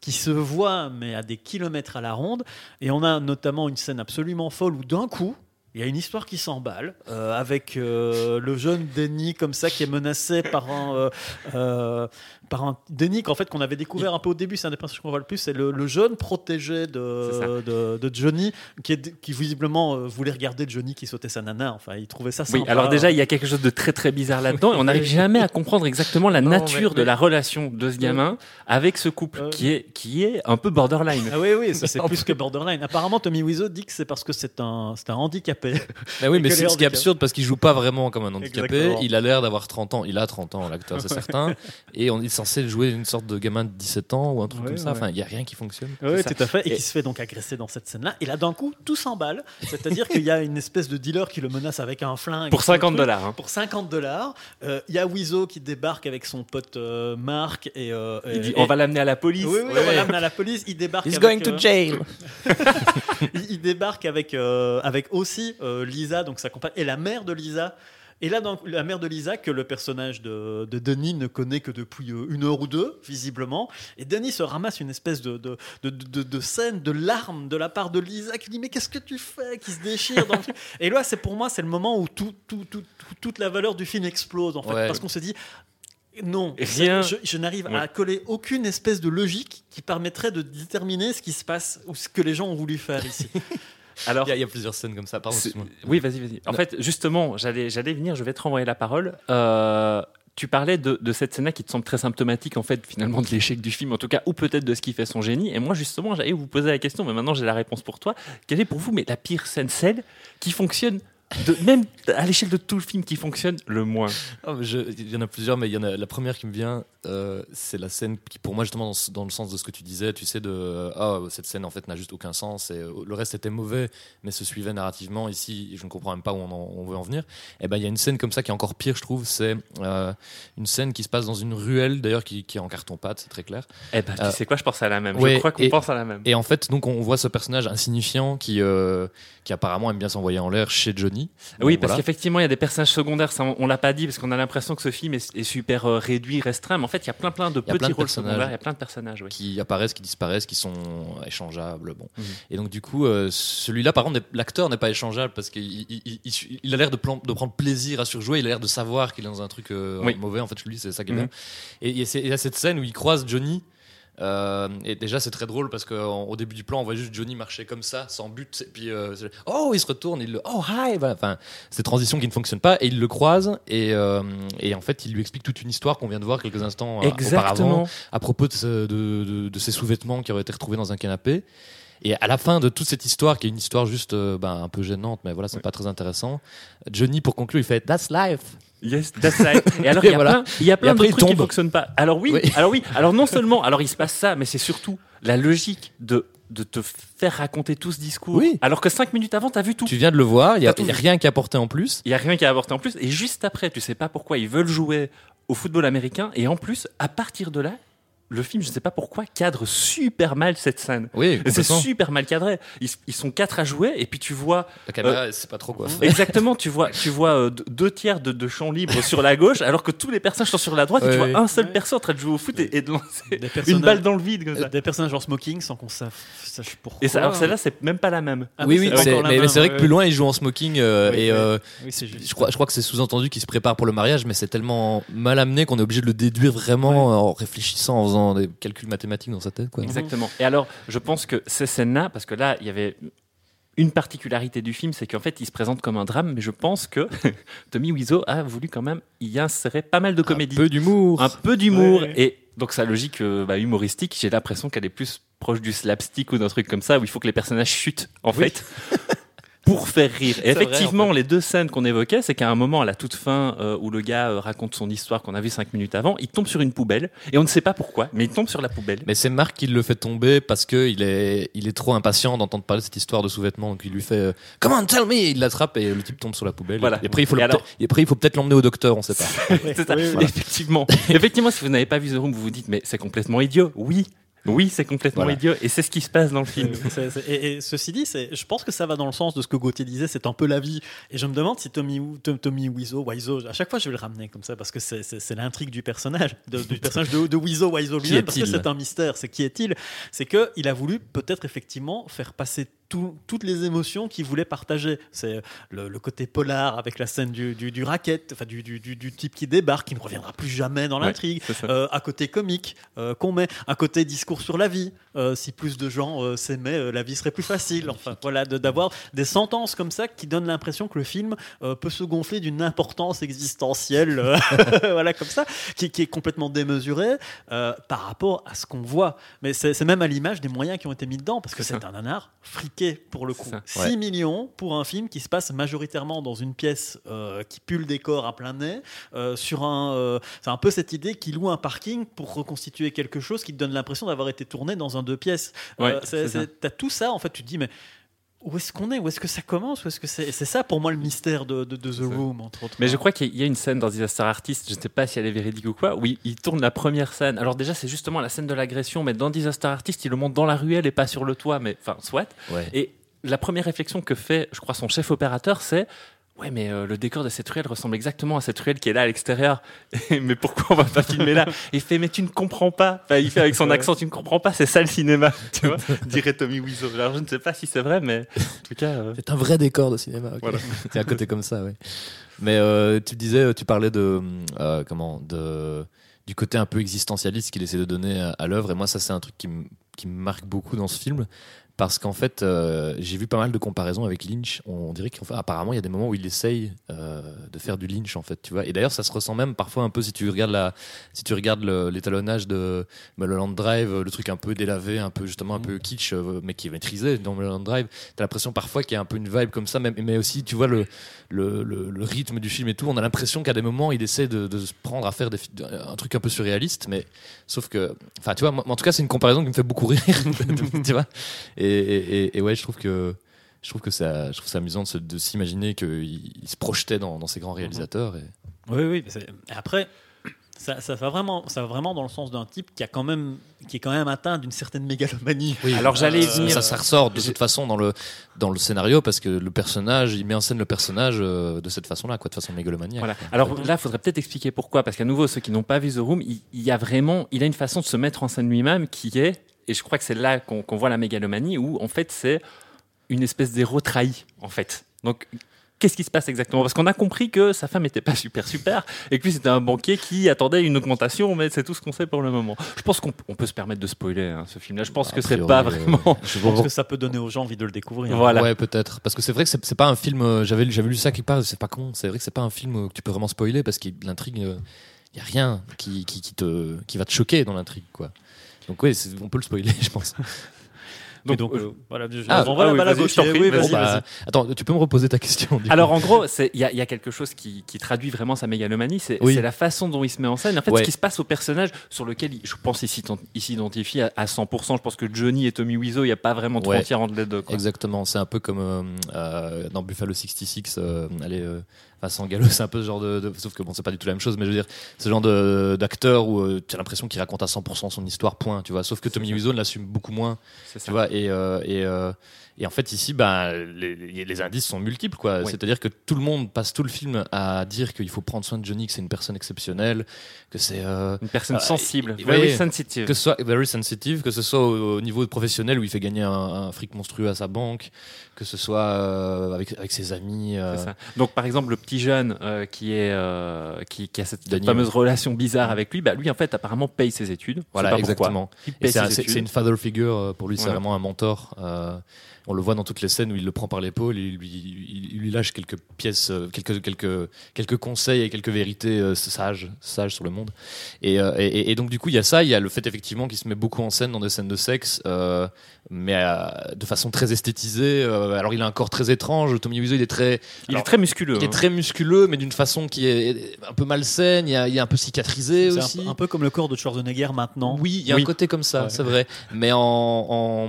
qui se voit, mais à des kilomètres à la ronde. Et on a notamment une scène absolument folle où d'un coup, il y a une histoire qui s'emballe euh, avec euh, le jeune Denis comme ça qui est menacé par un euh, par un Denis qu'en fait qu'on avait découvert un peu au début c'est un des personnages qu'on voit le plus c'est le, le jeune protégé de, de, de Johnny qui, est, qui visiblement voulait regarder Johnny qui sautait sa nana. Enfin il trouvait ça Oui, sympa. alors déjà, il y a quelque chose de très très bizarre là-dedans et on n'arrive jamais à comprendre exactement la Non, nature mais- de la relation de ce gamin avec ce couple qui, est, qui est un peu borderline. ah oui oui ça, c'est plus que borderline. Apparemment Tommy Wiseau dit que c'est parce que c'est un c'est un handicapé Mais oui, mais c'est ce qui est absurde parce qu'il joue pas vraiment comme un handicapé. Exactement. Il a l'air d'avoir 30 ans. Il a 30 ans, l'acteur, c'est certain. Et on est censé jouer une sorte de gamin de 17 ans ou un truc Ouais, comme ça. ouais. Enfin, il y a rien qui fonctionne. Oui, tout à fait. Et, Et- qui se fait donc agresser dans cette scène-là. Et là, d'un coup, tout s'emballe. C'est-à-dire qu'il y a une espèce de dealer qui le menace avec un flingue. Pour tout le 50 truc. dollars. hein. Pour 50 dollars. Euh, Il y a Wizo qui débarque avec son pote euh, Marc. Et, euh, Il et- dit et- on va l'amener à la police. Oui, oui, on va l'amener à la police. Il débarque He's avec, going to jail. il, il débarque avec, euh, avec aussi euh, Lisa, donc sa compagne, et la mère de Lisa. Et là, donc, la mère de Lisa, que le personnage de, de Denis ne connaît que depuis euh, une heure ou deux, visiblement. Et Denis se ramasse une espèce de, de, de, scène de larmes de la part de Lisa qui dit Mais qu'est-ce que tu fais Qui se déchire. dans le. Et là, c'est pour moi, c'est le moment où tout, tout, tout- tout- toute la valeur du film explose, en fait. Ouais. Parce qu'on se dit non, Rien- je, je n'arrive à coller aucune espèce de logique qui permettrait de déterminer ce qui se passe ou ce que les gens ont voulu faire ici. Alors, Il y, a, il y a plusieurs scènes comme ça. Pardon. Oui, vas-y, vas-y. En Non. fait, justement, j'allais, j'allais venir, je vais te renvoyer la parole. Euh, tu parlais de, de cette scène-là qui te semble très symptomatique, en fait, finalement, de l'échec du film, en tout cas, ou peut-être de ce qui fait son génie. Et moi, justement, j'allais vous poser la question, mais maintenant j'ai la réponse pour toi. Quelle est pour vous mais la pire scène, celle qui fonctionne, de, même à l'échelle de tout le film, qui fonctionne le moins Il y en a plusieurs, mais il y en a la première qui me vient, euh, c'est la scène qui, pour moi, justement, dans, dans le sens de ce que tu disais, tu sais, de euh, ah, cette scène en fait n'a juste aucun sens et euh, le reste était mauvais, mais se suivait narrativement. Ici, je ne comprends même pas où on, en- on veut en venir. Et ben, il y a une scène comme ça qui est encore pire, je trouve. C'est euh, une scène qui se passe dans une ruelle, d'ailleurs, qui, qui est en carton pâte, c'est très clair. Eh ben, tu sais quoi, je pense à la même. ouais, je crois qu'on et- pense à la même. Et en fait, donc, on voit ce personnage insignifiant qui, euh, qui apparemment aime bien s'envoyer en l'air chez Johnny. Oui, parce voilà. qu'effectivement, il y a des personnages secondaires, ça, on, on l'a pas dit, parce qu'on a l'impression que ce film est, est super euh, réduit, restreint, mais en fait, il y a plein plein de petits plein de rôles secondaires, il y a plein de personnages, oui. qui apparaissent, qui disparaissent, qui sont échangeables. Bon. Mhm. Et donc du coup, euh, celui-là, par contre, l'acteur n'est pas échangeable parce qu'il il, il- il- il a l'air de, de prendre plaisir à surjouer. Il a l'air de savoir qu'il est dans un truc euh, Oui. mauvais. En fait, lui, c'est ça qui est Mhm. bien. Et y il y a cette scène où il croise Johnny. Euh, et déjà c'est très drôle parce qu'au début du plan on voit juste Johnny marcher comme ça sans but et puis euh, oh il se retourne il le oh hi voilà. enfin ces transitions qui ne fonctionnent pas et il le croise et, euh, et en fait il lui explique toute une histoire qu'on vient de voir quelques instants auparavant Exactement. à propos de, ce- de, de- de ces sous-vêtements qui auraient été retrouvés dans un canapé. Et à la fin de toute cette histoire, qui est une histoire juste euh, ben, un peu gênante, mais voilà, c'est Ouais. pas très intéressant, Johnny, pour conclure, il fait That's life. Yes, that's right. Et alors, il y a Voilà. plein, y a de trucs qui tombe. fonctionnent pas. Alors oui, Oui. alors oui, alors non seulement, alors il se passe ça, mais c'est surtout la logique de, de te faire raconter tout ce discours. Oui. Alors que cinq minutes avant, t'as vu tout. Tu viens de le voir, il y a, y a rien qui est apporté en plus. Il y a rien qui a avorté en plus. Et juste après, tu sais pas pourquoi ils veulent jouer au football américain. Et en plus, à partir de là, le film, je sais pas pourquoi, cadre super mal cette scène. Oui, C'est super mal cadré. Ils, ils sont quatre à jouer, et puis tu vois La caméra, c'est pas trop quoi. Exactement, tu vois, tu vois euh, deux- tiers de, de champ libre sur la gauche, alors que tous les personnages sont sur la droite, et tu vois un seul Ouais. perso en train de jouer au foot et, et de lancer une balle dans le vide comme ça. Des personnages en smoking sans qu'on sa- sache pourquoi. Et ça, alors celle-là, c'est même pas la même. Ah oui, oui, c'est mais, c'est vrai ouais, que plus loin, il joue en smoking euh, Oui, et oui. euh, je crois, je crois que c'est sous-entendu qu'il se prépare pour le mariage, mais c'est tellement mal amené qu'on est obligé de le déduire vraiment en réfléchissant, en faisant des calculs mathématiques dans sa tête. Quoi. Exactement. Et alors, je pense que ces scènes-là, parce que là, il y avait une particularité du film, c'est qu'en fait, il se présente comme un drame, mais je pense que Tommy Wiseau a voulu quand même y insérer pas mal de comédie. Un peu d'humour. un peu d'humour Ouais. et donc sa logique euh, bah, humoristique j'ai l'impression qu'elle est plus proche du slapstick ou d'un truc comme ça où il faut que les personnages chutent en Oui. fait pour faire rire. Et vrai, effectivement, en les deux scènes qu'on évoquait, c'est qu'à un moment, à la toute fin, euh, où le gars euh, raconte son histoire qu'on a vu cinq minutes avant, il tombe sur une poubelle et on ne sait pas pourquoi, mais il tombe sur la poubelle. Mais c'est Marc qui le fait tomber parce que il est, il est trop impatient d'entendre parler de cette histoire de sous-vêtements. Donc il lui fait euh, Come on, tell me Il l'attrape et le type tombe sur la poubelle. Voilà. Et après, il faut, Et le- alors- et après, il faut peut-être l'emmener au docteur, on sait pas. C'est ça. Oui, oui. Effectivement. Effectivement, si vous n'avez pas vu The Room, vous vous dites, mais c'est complètement idiot. Oui. Oui, c'est complètement Voilà. idiot. Et c'est ce qui se passe dans le film. Et, et ceci dit, je pense que ça va dans le sens de ce que Gauthier disait, c'est un peu la vie. Et je me demande si Tommy, Tom- Tommy Wiseau, Wiseau, à chaque fois je vais le ramener comme ça parce que c'est- l'intrigue du personnage, de- du personnage de, de Wiseau, lui-même, parce que c'est un mystère. C'est qui est-il? C'est que il a voulu peut-être effectivement faire passer tout- toutes les émotions qu'il voulait partager. C'est le, le côté polar avec la scène du, du, du racket, enfin du, du, du- du type qui débarque, qui ne reviendra plus jamais dans l'intrigue. Euh, à côté comique euh, qu'on met, un côté discours sur la vie. Euh, si plus de gens euh, s'aimaient, euh, la vie serait plus facile. Enfin, voilà, de- d'avoir des sentences comme ça qui donnent l'impression que le film euh, peut se gonfler d'une importance existentielle, euh, voilà, comme ça, qui, qui est complètement démesurée euh, par rapport à ce qu'on voit. Mais c'est c'est même à l'image des moyens qui ont été mis dedans, parce que C'est un nanar friqué pour le coup. C'est 6 ça. Ouais. millions pour un film qui se passe majoritairement dans une pièce euh, qui pue le décor à plein nez, euh, sur un, euh, c'est un peu cette idée qu'il loue un parking pour reconstituer quelque chose qui te donne l'impression d'avoir été tourné dans un deux pièces. Ouais, Euh, c'est- c'est ça. c'est- T'as tout ça, en fait, tu te dis, mais où est-ce qu'on est? Où est-ce que ça commence? Où est-ce que c'est C'est ça pour moi le mystère de, de- de The. Room, entre autres. Mais je crois qu'il y a une scène dans Disaster Artist, je ne sais pas si elle est véridique ou quoi, où il, il tourne la première scène. Alors déjà, c'est justement la scène de l'agression, mais dans Disaster Artist, il le montre dans la ruelle et pas sur le toit, mais enfin, soit. Ouais. Et la première réflexion que fait, je crois, son chef opérateur, c'est Ouais, mais euh, le décor de cette ruelle ressemble exactement à cette ruelle qui est là à l'extérieur. mais pourquoi on va pas filmer là? Il fait Mais tu ne comprends pas. Enfin, il fait avec son accent Tu ne comprends pas, c'est ça le cinéma. Tu vois Dirait Tommy Wiseau. Alors je ne sais pas si c'est vrai, mais en tout cas. euh, C'est un vrai décor de cinéma. Voilà. c'est à côté comme ça, oui. Mais euh, tu disais, tu parlais de euh, comment de du côté un peu existentialiste qu'il essaie de donner à, à l'œuvre. Et moi, ça, c'est un truc qui, me- qui me marque beaucoup dans ce film. Parce qu'en fait, euh, j'ai vu pas mal de comparaisons avec Lynch. On dirait qu'apparemment, il y a des moments où il essaye euh, de faire du Lynch, en fait, tu vois. Et d'ailleurs, ça se ressent même parfois un peu si tu regardes la, si tu regardes le- l'étalonnage de Mulholland Drive, le truc un peu délavé, un peu justement un peu kitsch, euh, mais qui est maîtrisé dans Mulholland Drive. T'as l'impression parfois qu'il y a un peu une vibe comme ça, mais, mais aussi, tu vois le, le, le, le rythme du film et tout. On a l'impression qu'à des moments, il essaie de, de se prendre à faire des, un truc un peu surréaliste, mais sauf que, enfin, tu vois, moi, en tout cas, c'est une comparaison qui me fait beaucoup rire, tu vois. Et, et, et- et ouais, je trouve que je trouve que ça, je trouve ça amusant de s'imaginer qu'il il se projetait dans, dans ces grands réalisateurs. Et... Oui, oui. Après, ça, ça va vraiment, ça va vraiment dans le sens d'un type qui a quand même, qui est quand même atteint d'une certaine mégalomanie. Alors j'allais Euh, venir. ça, ça ressort de toute façon dans le dans le scénario parce que le personnage, il met en scène le personnage euh, de cette façon-là, quoi, de façon mégalomaniaque. Voilà. Alors là, il faudrait peut-être expliquer pourquoi, parce qu'à nouveau, ceux qui n'ont pas vu The Room, il, il y a vraiment, il a une façon de se mettre en scène lui-même qui est, et je crois que c'est là qu'on voit la mégalomanie, où en fait c'est une espèce d'héros trahi, en fait. Donc Qu'est-ce qui se passe exactement? Parce qu'on a compris que sa femme n'était pas super super et que lui c'était un banquier qui attendait une augmentation, mais c'est tout ce qu'on sait pour le moment. Je pense qu'on on peut se permettre de spoiler hein, ce film-là. Je pense A que c'est pas euh, vraiment. je pense que ça peut donner aux gens envie de le découvrir. Voilà. Ouais, peut-être. Parce que c'est vrai que c'est pas un film. euh, J'avais j'avais lu ça quelque part. C'est pas con. C'est vrai que c'est pas un film euh, que tu peux vraiment spoiler parce que l'intrigue, il y a rien qui, qui, qui te qui va te choquer dans l'intrigue, quoi. Donc c'est- on peut le spoiler, je pense. Donc, Donc, euh, euh, voilà, je ah, renvoie ah la oui, balle à Oui, vas-y, Bon, bah, attends, tu peux me reposer ta question. Alors coup en gros, il y, a- il y a quelque chose qui, qui traduit vraiment sa mégalomanie, c'est Oui. la façon dont il se met en scène. En fait, Ouais. ce qui se passe au personnage sur lequel il- je pense il s'identifie à, à 100%. Je pense que Johnny et Tommy Wiseau, il n'y a pas vraiment de Ouais. frontière entre les deux. quoi. Exactement, c'est un peu comme euh, euh, dans Buffalo 66, euh, allez, Vincent Gallo, c'est un peu ce genre de, de- Sauf que bon, c'est pas du tout la même chose, mais je veux dire, ce genre de- d'acteur où euh, tu as l'impression qu'il raconte à 100% son histoire, point, tu vois. Sauf que Tommy Wiseau l'assume beaucoup moins, C'est ça. tu vois. Et, euh, et, euh, et en fait, ici, bah, les, indices sont multiples, quoi. Oui. C'est-à-dire que tout le monde passe tout le film à dire qu'il faut prendre soin de Johnny, que c'est une personne exceptionnelle, que c'est. euh, Une personne Ah, sensible, et- very sensitive. que ce soit very sensitive, que ce soit au, au niveau professionnel où il fait gagner un, un fric monstrueux à sa banque, que ce soit euh, avec, avec ses amis. euh, ça. Donc par exemple le petit jeune euh, qui est euh, qui, qui a cette fameuse relation bizarre avec lui, bah lui en fait apparemment paye ses études. Voilà, pas exactement. Il Et paye c'est un- ses c'est études. c'est une father figure euh, pour lui, c'est vraiment un mentor. On le voit dans toutes les scènes où il le prend par l'épaule, il lui, il, lui lâche quelques pièces, euh, quelques, quelques, quelques conseils et quelques vérités euh, sages, sages sur le monde. Et, euh, et, et donc du coup, il y a ça, il y a le fait effectivement qu'il se met beaucoup en scène dans des scènes de sexe, euh, mais euh, de façon très esthétisée. Euh, alors il a un corps très étrange. Tommy Wiseau, il est très, Il Alors, est très musculeux. il est hein. très musculeux, mais d'une façon qui est un peu malsaine. Il, est un peu cicatrisé C'est aussi. un, peu- un peu comme le corps de Schwarzenegger maintenant. Oui, il y a Oui. un côté comme ça, Ouais. c'est vrai. Mais en, en-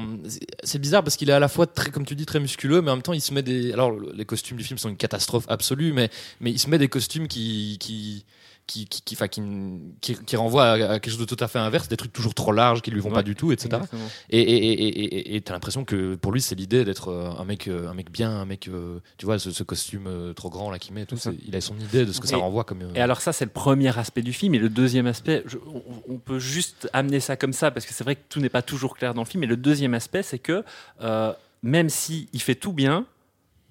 c'est bizarre parce qu'il est à la fois très, comme tu dis, très musculeux, mais en même temps, il se met des. Alors, le- les costumes du film sont une catastrophe absolue, mais mais il se met des costumes qui qui qui qui, qui, qui, qui, renvoient à, à quelque chose de tout à fait inverse, des trucs toujours trop larges qui lui vont Ouais. pas du tout, etc. Exactement. Et t'as l'impression que pour lui, c'est l'idée d'être euh, un mec euh, un mec bien, un mec, euh, tu vois, ce, ce costume trop grand là qu'il met, et tout. Il a son idée de ce que ça renvoie comme. Et alors ça, c'est le premier aspect du film. Et le deuxième aspect, je- on, on peut juste amener ça comme ça, parce que c'est vrai que tout n'est pas toujours clair dans le film. Et le deuxième aspect, c'est que euh, même si il fait tout bien,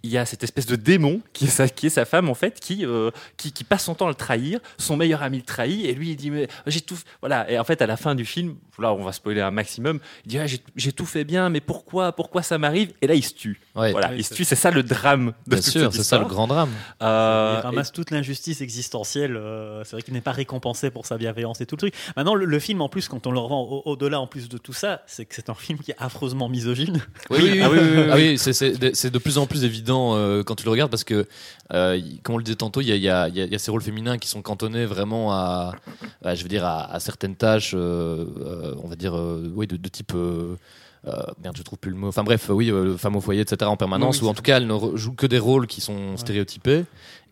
il y a cette espèce de démon qui est sa, qui est sa femme en fait, qui, euh, qui, qui passe son temps à le trahir. Son meilleur ami le trahit et lui il dit mais j'ai tout. Voilà. Et en fait à la fin du film, là on va spoiler un maximum. Il dit Ah, j'ai tout fait bien, mais pourquoi pourquoi ça m'arrive? Et là il se tue. ouais, Voilà, Oui, il se c'est- tue. C'est ça le drame de bien sûr, c'est ça le grand drame. Euh, il ramasse toute l'injustice existentielle. euh, c'est vrai qu'il n'est pas récompensé pour sa bienveillance et tout le truc. Maintenant, le, le film, en plus, quand on le revend au- au-delà, en plus de tout ça, c'est que c'est un film qui est affreusement misogyne. Oui, oui, oui, Ah oui, oui, oui, Ah oui, c'est de plus en plus évident euh, quand tu le regardes parce que, euh, comme on le disait tantôt, il y a, y, y y ces rôles féminins qui sont cantonnés vraiment à, à, je veux dire, à, à certaines tâches, euh, on va dire, oui, de, de type. euh, merde, je trouve plus le mot. Enfin bref, oui, euh, femme au foyer, etc. en permanence, Oui, oui, ou en tout cas, elles ne jouent que des rôles qui sont stéréotypés.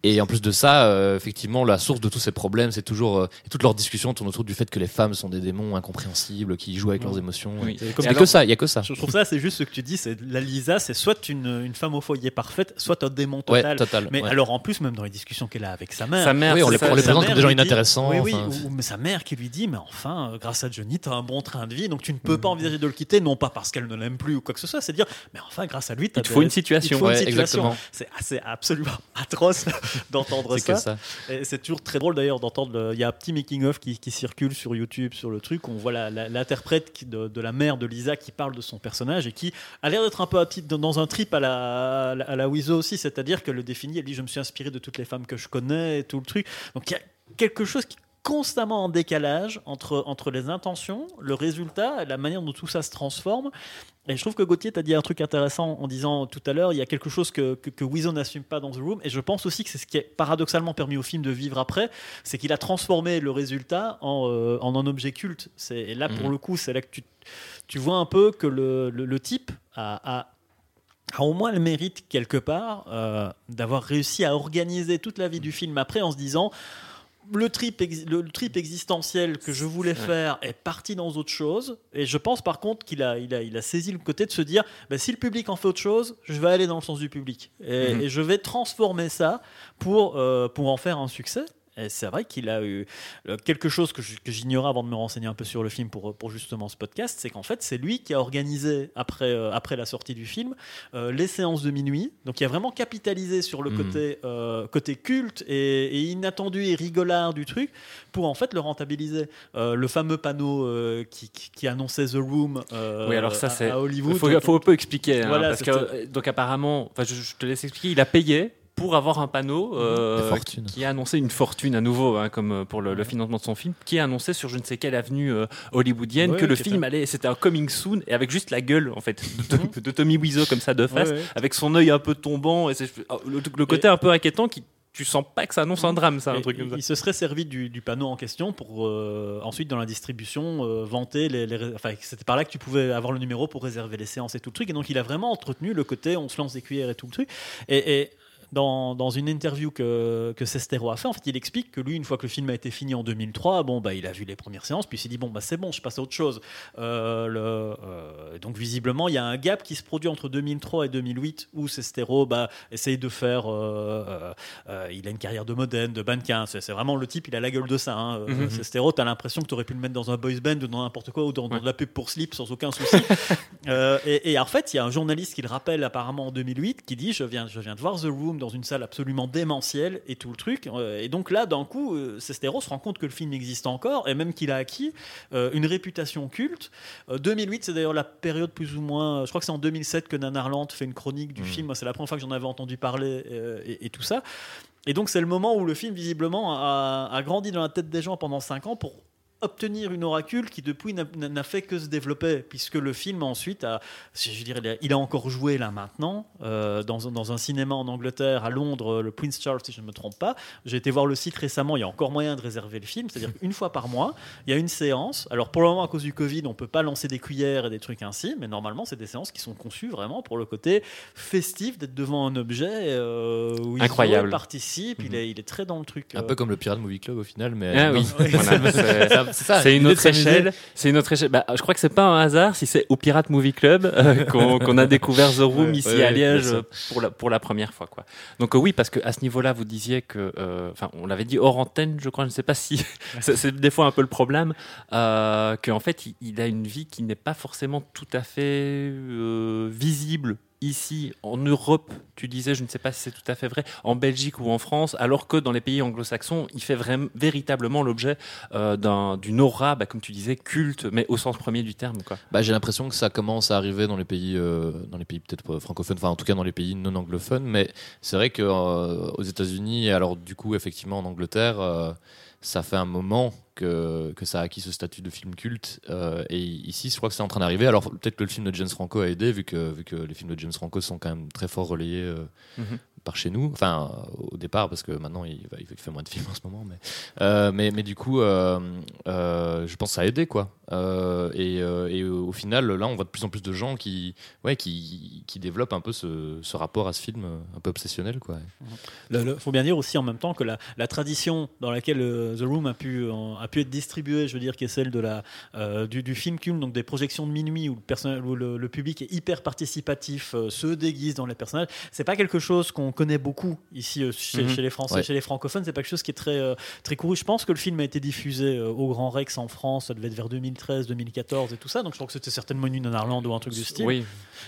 Et en plus de ça, euh, effectivement, la source de tous ces problèmes, c'est toujours euh, et toute leur discussion tourne autour du fait que les femmes sont des démons incompréhensibles qui jouent avec leurs émotions. Oui. Il comme- y a que ça, il y a que ça. Je trouve ça, c'est juste ce que tu dis. C'est la Lisa, c'est soit une, une femme au foyer parfaite, soit un démon Ouais, total. Mais ouais. alors, en plus, même dans les discussions qu'elle a avec sa mère, Sa mère, Oui, on les, ça, on les présente comme des gens inintéressants. Oui, oui, enfin, ou, mais sa mère qui lui dit, mais enfin, euh, grâce à Johnny, t'as un bon train de vie, donc tu ne peux pas envisager de le quitter, non pas parce qu'elle ne l'aime plus ou quoi que ce soit, c'est dire, mais enfin, grâce à lui, t'as Il te faut des- une situation. il te faut une situation. exactement. C'est assez absolument atroce d'entendre c'est que ça. ça. C'est toujours très drôle d'ailleurs d'entendre. Il y a un petit making-of qui, qui circule sur YouTube sur le truc. On voit l'interprète de, de la mère de Lisa qui parle de son personnage et qui a l'air d'être un peu dans un trip à la, à la, Wiseau aussi. C'est-à-dire qu'elle le définit. Elle dit Je me suis inspiré de toutes les femmes que je connais et tout le truc. Donc il y a quelque chose qui constamment en décalage entre, entre les intentions, le résultat, la manière dont tout ça se transforme. Et je trouve que Gauthier t'a dit un truc intéressant en disant tout à l'heure, il y a quelque chose que, que, n'assume pas dans The Room, et je pense aussi que c'est ce qui a paradoxalement permis au film de vivre après, c'est qu'il a transformé le résultat en, euh, en un objet culte. C'est- Et là, pour Mhm. le coup, c'est là que tu, tu vois un peu que le, le, le type a, a- a au moins le mérite quelque part euh, d'avoir réussi à organiser toute la vie du film après en se disant le trip, ex- le, le trip existentiel que je voulais faire est parti dans autre chose. Et je pense par contre qu'il a, il a, il a saisi le côté de se dire bah, si le public en fait autre chose, je vais aller dans le sens du public. Et, Mhm. et je vais transformer ça pour, euh, pour en faire un succès. C'est vrai qu'il a eu euh, quelque chose que j'ignorais avant de me renseigner un peu sur le film pour, pour justement ce podcast, c'est qu'en fait c'est lui qui a organisé après, euh, après la sortie du film euh, les séances de minuit. Donc il a vraiment capitalisé sur le Mhm. côté, euh, côté culte et, et inattendu et rigolard du truc pour en fait le rentabiliser. Le fameux panneau qui, qui- qui annonçait The Room Oui, alors ça, à- Hollywood. Il faut, faut un peu expliquer. hein, Voilà, parce que, donc apparemment, je, je te laisse expliquer, il a payé pour avoir un panneau euh, qui a annoncé une fortune à nouveau, hein, comme euh, pour le, le financement de son film, qui a annoncé sur je ne sais quelle avenue euh, hollywoodienne Ouais, que le film allait, c'était un coming soon, et avec juste la gueule en fait de, Tommy Wiseau comme ça de face, Ouais, ouais. avec son œil un peu tombant, et oh, le, le côté un peu inquiétant qui tu sens pas que ça annonce un drame, ça, un Et truc comme ça. il, se serait servi du, du panneau en question pour euh, ensuite dans la distribution euh, vanter les, enfin c'était par là que tu pouvais avoir le numéro pour réserver les séances et tout le truc. Et donc il a vraiment entretenu le côté on se lance des cuillères et tout le truc. Et, et dans, dans une interview que, que Sestero a fait, en fait, il explique que lui, une fois que le film a été fini en 2003, bon, bah, il a vu les premières séances, puis il s'est dit, bon, bah, c'est bon, je passe à autre chose. Euh, le, euh, donc, visiblement, il y a un gap qui se produit entre 2003 et 2008 où Sestero bah, essaye de faire. euh, il a une carrière de modène, de mannequin. C'est vraiment le type, il a la gueule de ça. Hein. Euh, Mhm. Sestero, t'as l'impression que tu aurais pu le mettre dans un boys band ou dans n'importe quoi, ou dans, dans de la pub pour slip sans aucun souci. Et, et en fait, il y a un journaliste qui le rappelle apparemment en 2008 qui dit Je viens, je viens de voir The Room Room dans une salle absolument démentielle et tout le truc. Euh, et donc là, d'un coup, euh, Sestero se rend compte que le film existe encore et même qu'il a acquis euh, une réputation culte. Euh, 2008, c'est d'ailleurs la période plus ou moins. Je crois que c'est en 2007 que Nanarland fait une chronique du Mhm. film. C'est la première fois que j'en avais entendu parler euh, et, et tout ça. Et donc, c'est le moment où le film, visiblement, a, a grandi dans la tête des gens pendant 5 ans pour obtenir une oracule qui depuis n'a- fait que se développer puisque le film ensuite a je dirais il a- il a encore joué là maintenant euh, dans, un- dans un cinéma en Angleterre à Londres le Prince Charles si je ne me trompe pas. J'ai été voir le site récemment il y a encore moyen de réserver le film c'est-à-dire qu'une fois par mois il y a une séance. Alors pour le moment à cause du Covid on peut pas lancer des cuillères et des trucs ainsi mais normalement c'est des séances qui sont conçues vraiment pour le côté festif d'être devant un objet euh, où Incroyable. il participe il, est, il est très dans le truc Un euh, peu comme le Pirate Movie Club au final, mais. Ah oui, ça. C'est une autre échelle. C'est une autre échelle. Bah, je crois que c'est pas un hasard si c'est au Pirate Movie Club euh, qu'on a découvert The Room Ouais, ici ouais, à Liège pour la pour la première fois quoi. Donc euh, oui parce que à ce niveau-là vous disiez que euh, enfin on l'avait dit hors antenne je crois je ne sais pas si c'est des fois un peu le problème euh, qu'en fait il, il a une vie qui n'est pas forcément tout à fait visible ici en Europe, tu disais, je ne sais pas si c'est tout à fait vrai, en Belgique ou en France, alors que dans les pays anglo-saxons, il fait véritablement l'objet euh, d'un- d'une aura, bah, comme tu disais, culte, mais au sens premier du terme. Bah, j'ai l'impression que ça commence à arriver dans les pays, euh, pays peut-être pas francophones, enfin en tout cas dans les pays non anglophones. Mais c'est vrai que euh, aux États-Unis et alors du coup effectivement en Angleterre, euh, ça fait un moment que, que ça a acquis ce statut de film culte. euh, et ici, je crois que c'est en train d'arriver. Alors peut-être que le film de James Franco a aidé vu que vu que les films de James Franco sont quand même très fort relayés. euh, Mhm. Par chez nous, enfin euh, au départ parce que maintenant il, fait moins de films en ce moment, mais euh, mais, mais du coup euh, je pense que ça a aidé quoi. Et, au final là on voit de plus en plus de gens qui ouais qui, qui développent un peu ce, rapport à ce film un peu obsessionnel quoi. Il faut bien dire aussi en même temps que la, la tradition dans laquelle The Room a pu, a pu être distribuée, je veux dire, qui est celle de la, du, film culte, donc des projections de minuit où le, où le, le public est hyper participatif, se déguise dans les personnages, c'est pas quelque chose qu'on connaît beaucoup ici euh, chez, Mhm. chez les Français, Ouais. chez les francophones, c'est pas quelque chose qui est très, euh, très couru. Je pense que le film a été diffusé euh, au Grand Rex en France, ça devait être vers 2013, 2014 et tout ça, donc je crois que c'était certainement une Nanarland ou un truc du style. Oui.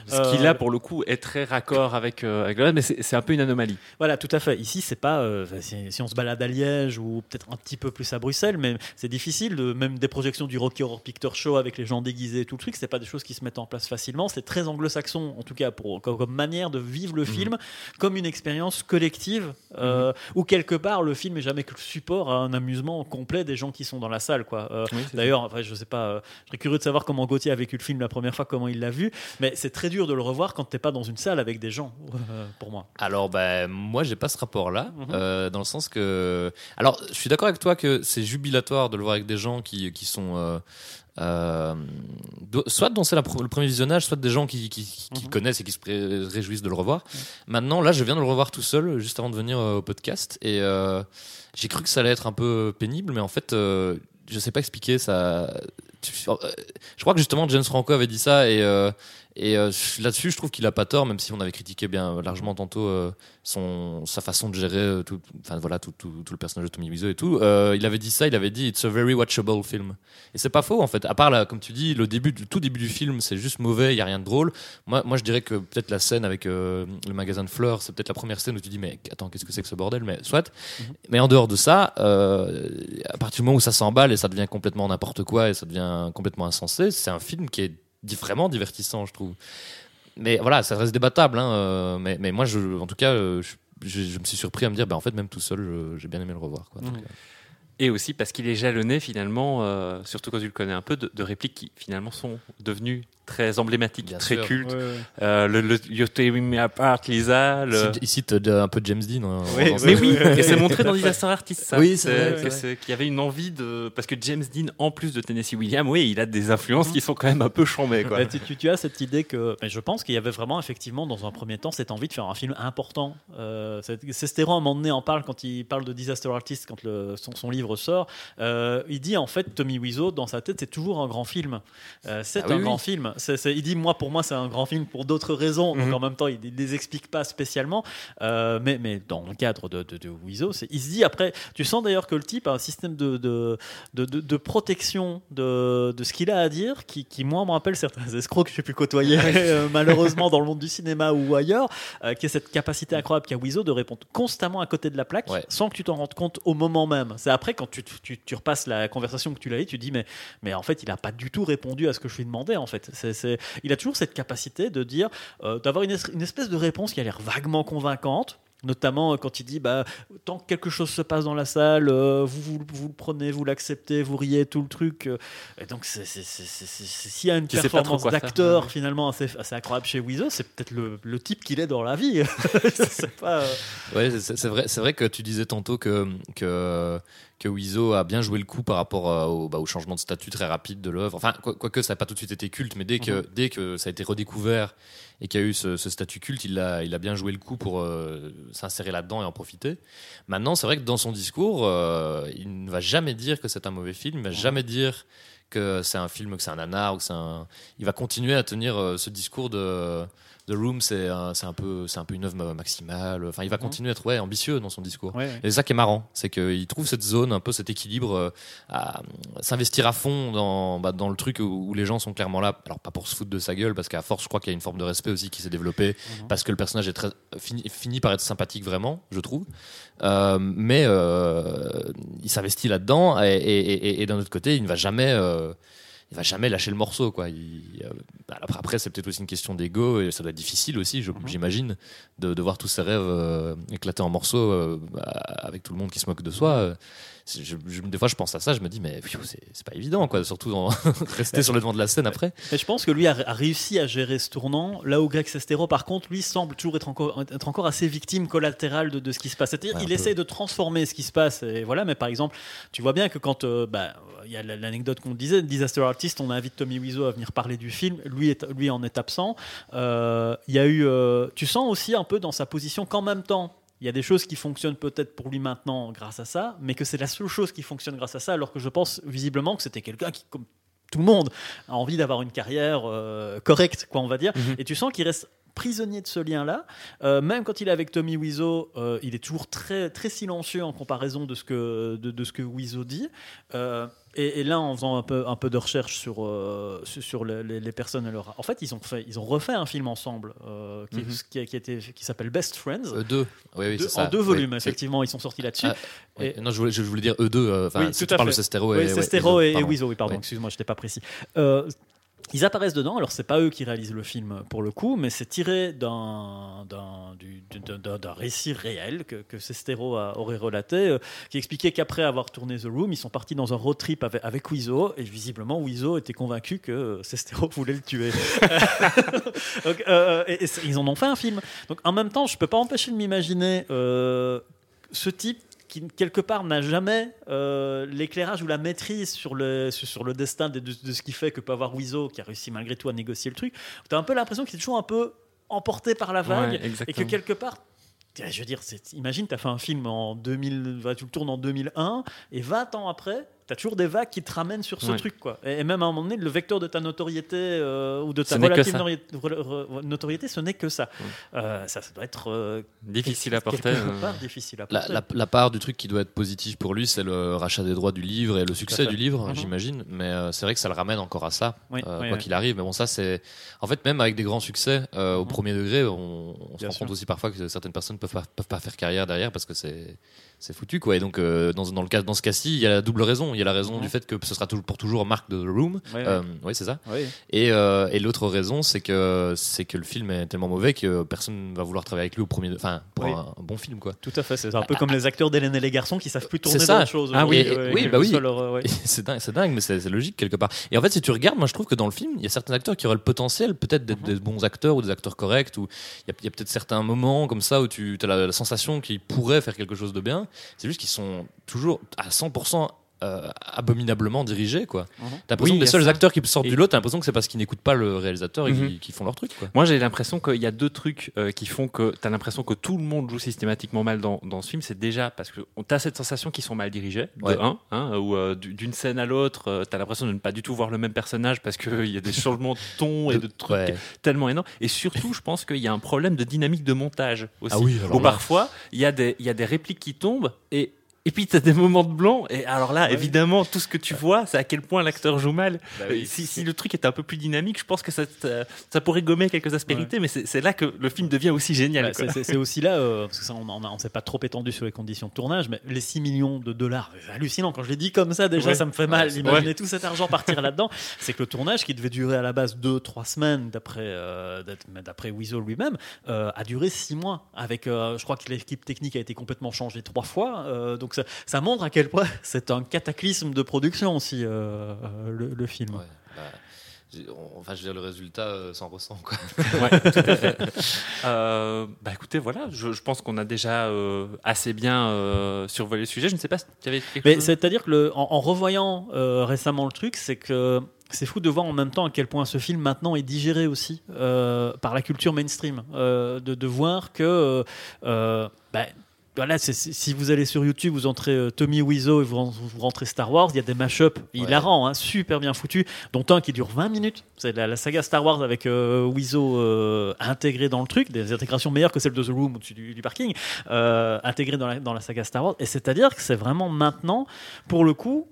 Ce qui là, pour le coup, est très raccord avec, avec le reste, mais c'est un peu une anomalie. Voilà, tout à fait. Ici, c'est pas. si, si on se balade à Liège ou peut-être un petit peu plus à Bruxelles, mais c'est difficile. De, même des projections du Rocky Horror Picture Show avec les gens déguisés et tout le truc, c'est pas des choses qui se mettent en place facilement. C'est très anglo-saxon, en tout cas, pour, comme, comme manière de vivre le film comme une expérience collective, euh, où quelque part, le film est jamais que le support à un amusement complet des gens qui sont dans la salle. Quoi. Euh, Oui, D'ailleurs, enfin, je sais pas, euh, je serais curieux de savoir comment Gauthier a vécu le film la première fois, comment il l'a vu, mais c'est très dur de le revoir quand t'es pas dans une salle avec des gens, euh, pour moi. Alors ben moi j'ai pas ce rapport là Mhm. dans le sens que alors je suis d'accord avec toi que c'est jubilatoire de le voir avec des gens qui, qui sont euh, soit dont c'est le premier visionnage, soit des gens qui, qui, qui Mhm. connaissent et qui se réjouissent de le revoir. Maintenant, là, je viens de le revoir tout seul, juste avant de venir euh, au podcast, et euh, j'ai cru que ça allait être un peu pénible, mais en fait, je sais pas expliquer ça. Je crois que justement James Franco avait dit ça, et, et euh, là-dessus, je trouve qu'il a pas tort, même si on avait critiqué bien largement tantôt euh, son, sa façon de gérer euh, tout, enfin voilà, tout, tout, tout le personnage de Tommy Wiseau et tout. Euh, il avait dit ça, il avait dit It's a very watchable film. Et c'est pas faux en fait. À part là, comme tu dis, le début, tout début du film, c'est juste mauvais, il y a rien de drôle. Moi, moi, je dirais que peut-être la scène avec euh, le magasin de fleurs, c'est peut-être la première scène où tu dis mais attends, qu'est-ce que c'est que ce bordel? Mais soit. Mais en dehors de ça, euh, à partir du moment où ça s'emballe et ça devient complètement n'importe quoi et ça devient complètement insensé, c'est un film qui est vraiment divertissant, je trouve. Mais voilà, ça reste débattable. Hein, euh, mais, mais moi, je, en tout cas, euh, je, je- je me suis surpris à me dire, bah, en fait, même tout seul, j'ai bien aimé le revoir. Quoi. Donc, Mhm. euh, Et aussi parce qu'il est jalonné finalement, euh, surtout quand tu le connais un peu, de, de répliques qui finalement sont devenues très emblématiques, Bien très sûr. cultes. Euh, le, le You're tearing me apart, Lisa. Le... il- cite euh, un peu James Dean. hein, Oui, Mais oui, et c'est montré dans Disaster Artist, ça. Oui, c'est vrai, qu'il y avait une envie de. Parce que James Dean, en plus de Tennessee Williams, oui, il a des influences qui sont quand même un peu chambées, quoi. Bah, tu, tu- tu as cette idée que. mais je pense qu'il y avait vraiment, effectivement, dans un premier temps, cette envie de faire un film important. Euh, c'est- Sestero, à un moment donné, en parle quand il parle de Disaster Artist, quand le- son, son livre ressort. Euh, il dit en fait, Tommy Wiseau, dans sa tête, c'est toujours un grand film. Euh, c'est Ah un oui. grand film. Il dit, moi, pour moi, c'est un grand film pour d'autres raisons. Donc Mhm. en même temps, il ne les explique pas spécialement. Euh, mais, mais dans le cadre de, de, il se dit après, tu sens d'ailleurs que le type a un système de, de, de, protection de, de ce qu'il a à dire qui, qui, moi, me rappelle certains escrocs que j'ai pu côtoyer euh, malheureusement dans le monde du cinéma ou ailleurs, euh, qui a cette capacité incroyable qu'a Wiseau de répondre constamment à côté de la plaque Ouais. sans que tu t'en rendes compte au moment même. C'est après quand tu, tu, tu repasses la conversation que tu l'as eu, tu dis mais, mais en fait il n'a pas du tout répondu à ce que je lui demandais en fait. C'est, c'est- il a toujours cette capacité de dire, euh, d'avoir une, es- une espèce de réponse qui a l'air vaguement convaincante. Notamment euh, quand il dit bah, tant que quelque chose se passe dans la salle, euh, vous, vous, vous le prenez, vous l'acceptez, vous riez, tout le truc. euh, et donc, s'il y a une Tu performance d'acteur Ouais. finalement assez, assez incroyable chez Wiseau, c'est peut-être le, le type qu'il est dans la vie. c'est euh, Ouais, vrai, c'est vrai que tu disais tantôt que, que, que Wiseau a bien joué le coup par rapport euh, au, bah, au changement de statut très rapide de l'œuvre. Enfin, quoi- quoique ça n'a pas tout de suite été culte, mais dès que, dès que ça a été redécouvert et qu'il y a eu ce, ce statut culte, il a, il a bien joué le coup pour euh, s'insérer là-dedans et en profiter. Maintenant, c'est vrai que dans son discours, euh, il ne va jamais dire que c'est un mauvais film, il ne va jamais dire que c'est un film, que c'est un nanar, ou que c'est un... Il va continuer à tenir ce discours de... The Room, c'est un, un peu, c'est un peu une œuvre maximale. Enfin, il va Mhm. continuer à être ouais, ambitieux dans son discours. ouais. Et c'est ça qui est marrant, c'est qu'il trouve cette zone, un peu cet équilibre, euh, à s'investir à fond dans, bah, dans le truc où, où les gens sont clairement là. Alors pas pour se foutre de sa gueule, parce qu'à force, je crois qu'il y a une forme de respect aussi qui s'est développée, Mhm. parce que le personnage est très fini, finit par être sympathique vraiment, je trouve. Euh, mais euh, il s'investit là-dedans, et, et- et- et d'un autre côté, il ne va jamais. Il va jamais lâcher le morceau quoi. Il- euh, après, après, c'est peut-être aussi une question d'ego et ça doit être difficile aussi, je- j'imagine, de, de voir tous ses rêves euh, éclater en morceaux euh, bah, avec tout le monde qui se moque de soi. Euh, c'est- je- je- des fois, je pense à ça, je me dis mais c'est pas évident quoi, surtout dans- rester sur le devant de la scène après. Je pense que lui a, a réussi à gérer ce tournant, là où Greg Sestero, par contre, lui semble toujours être encore, être encore assez victime collatérale de, de ce qui se passe. C'est-à-dire, Ouais, il peu. essaie de transformer ce qui se passe, et voilà. Mais par exemple, tu vois bien que quand, euh, bah, il y a l'anecdote qu'on disait, Disaster Artist, on invite Tommy Wiseau à venir parler du film, lui, est, lui en est absent. Euh, Il y a eu, euh, tu sens aussi un peu dans sa position qu'en même temps. Il y a des choses qui fonctionnent peut-être pour lui maintenant grâce à ça, mais que c'est la seule chose qui fonctionne grâce à ça, alors que je pense visiblement que c'était quelqu'un qui, comme tout le monde, a envie d'avoir une carrière euh, correcte, quoi, on va dire. Mhm. Et tu sens qu'il reste prisonnier de ce lien-là. Euh, même quand il est avec Tommy Wiseau, euh, il est toujours très, très silencieux en comparaison de ce que, de, de ce que Wiseau dit. Euh, et, et là, en faisant un peu, un peu de recherche sur, euh, sur, les, les- les personnes et leur... En fait, ils ont, fait, ils ont refait un film ensemble euh, qui, Mhm. qui, qui s'appelle Best Friends. Euh, deux, oui, oui, Deux- ça. en deux volumes, oui. effectivement, ils sont sortis là-dessus. Ah, Et- Non, je voulais, je voulais dire eux deux. euh, Enfin, Oui, si tout tu à parles de fait. Sestero Oui, et, ouais, les et, pardon. Oui, pardon, Oui. excuse-moi, je n'étais pas précis. Euh, ils apparaissent dedans, alors c'est pas eux qui réalisent le film pour le coup, mais c'est tiré d'un d'un du- d'un- d'un- d'un récit réel que, que Sestero aurait relaté, euh, qui expliquait qu'après avoir tourné The Room, ils sont partis dans un road trip avec, avec et visiblement Wiseau était convaincu que euh, Sestero voulait le tuer. Euh, c'est- ils en ont fait un film. Donc en même temps, je peux pas empêcher de m'imaginer euh, ce type qui quelque part n'a jamais euh, l'éclairage ou la maîtrise sur le, sur le destin de, de- de ce qui fait que peut avoir Wiseau qui a réussi malgré tout à négocier le truc. Tu as un peu l'impression qu'il est toujours un peu emporté par la vague Ouais, et que quelque part je veux dire, imagine, tu as fait un film en 2000, va- tu le tournes en 2001, et 20 ans après, tu as toujours des vagues qui te ramènent sur ce Ouais. truc. Quoi. Et, et même à un moment donné, le vecteur de ta notoriété euh, ou de ta Ce n'est que relative ça. nori- re- re- notoriété, ce n'est que ça. Euh, ça. Ça doit être euh, Difficile à porter. euh. part difficile à La, porter. la- la part du truc qui doit être positif pour lui, c'est le rachat des droits du livre et le succès du livre, Mhm. j'imagine. Mais euh, c'est vrai que ça le ramène encore à ça, Oui, euh, oui, quoi oui. qu'il arrive. Mais bon, ça, c'est. En fait, même avec des grands succès, euh, au Mhm. premier degré, on, on se rend sûr. compte aussi parfois que certaines personnes peuvent pas, peuvent pas faire carrière derrière parce que c'est. C'est foutu quoi. Et donc euh, dans, dans le cas dans ce cas-ci, il y a la double raison. Il y a la raison du fait que ce sera pour toujours Marc de The Room. Ouais. Euh, oui, c'est ça. Oui. Et, euh, et l'autre raison, c'est que c'est que le film est tellement mauvais que personne va vouloir travailler avec lui au premier. Enfin, pour Oui. un, un bon film quoi. Tout à fait, c'est un peu comme les acteurs d'Hélène et les garçons qui savent plus tourner ça. chose. Ah oui, oui, bah oui. ouais. C'est dingue, mais c'est logique quelque part. Et en fait, si tu regardes, moi je trouve que dans le film, il y a certains acteurs qui auraient le potentiel peut-être d'être Mhm. des bons acteurs ou des acteurs corrects, ou il y a, peut-être certains moments comme ça où tu as la, la sensation qu'ils pourraient faire quelque chose de bien. C'est juste qu'ils sont toujours à 100% euh, abominablement dirigé quoi. Mhm. T'as l'impression Oui, que les seuls ça. acteurs qui sortent Et- du lot, t'as l'impression que c'est parce qu'ils n'écoutent pas le réalisateur et Mhm. qu'ils font leur truc quoi. Moi, j'ai l'impression qu'il y a deux trucs euh, qui font que tu as l'impression que tout le monde joue systématiquement mal dans, dans ce film. C'est déjà parce que tu as cette sensation qu'ils sont mal dirigés, de Ouais. un, hein, où euh, du- d'une scène à l'autre, tu as l'impression de ne pas du tout voir le même personnage parce qu'il y a des changements de ton et de trucs Ouais. tellement énormes. Et surtout, je pense qu'il y a un problème de dynamique de montage aussi. Ah oui, alors où là. parfois, il y, a des- il y a des répliques qui tombent et. Et puis, tu as des moments de blanc. Et alors là, évidemment, tout ce que tu vois, c'est à quel point l'acteur joue mal. Bah Euh, si, si le truc était un peu plus dynamique, je pense que ça, ça, pourrait gommer quelques aspérités, mais c'est là que le film devient aussi génial. C'est- aussi là, euh, parce que ça, on on s'est pas trop étendu sur les conditions de tournage, mais les 6 millions de dollars, hallucinant. Quand je l'ai dit comme ça, déjà, Ouais. ça me fait mal Ouais, d'imaginer tout cet argent partir là-dedans. C'est que le tournage, qui devait durer à la base 2-3 semaines, d'après euh, d'après Weasel lui-même, euh, a duré 6 mois. Avec, je crois que l'équipe technique a été complètement changée trois fois. donc ça, ça montre à quel point c'est un cataclysme de production aussi, euh, euh, le, le film. Ouais, bah, enfin, je veux dire, le résultat euh, s'en ressent quoi. Ouais, tout à fait. Euh, bah écoutez, voilà, je, je pense qu'on a déjà euh, assez bien euh, survolé le sujet. Je ne sais pas si tu avais quelque Mais chose. c'est-à-dire que le- en, en revoyant euh, récemment le truc, c'est que c'est fou de voir en même temps à quel point ce film maintenant est digéré aussi euh, par la culture mainstream, euh, de, de voir que bah, voilà, c'est- si vous allez sur YouTube, vous entrez euh, Tommy Wiseau et vous, ren- vous rentrez Star Wars, il y a des mashups hilarants, hein, super bien foutus, dont un qui dure 20 minutes. C'est la, saga Star Wars avec euh, euh, intégré dans le truc, des intégrations meilleures que celles de The Room au-dessus du, parking, euh, intégré dans la, dans la saga Star Wars. Et c'est-à-dire que c'est vraiment maintenant, pour le coup,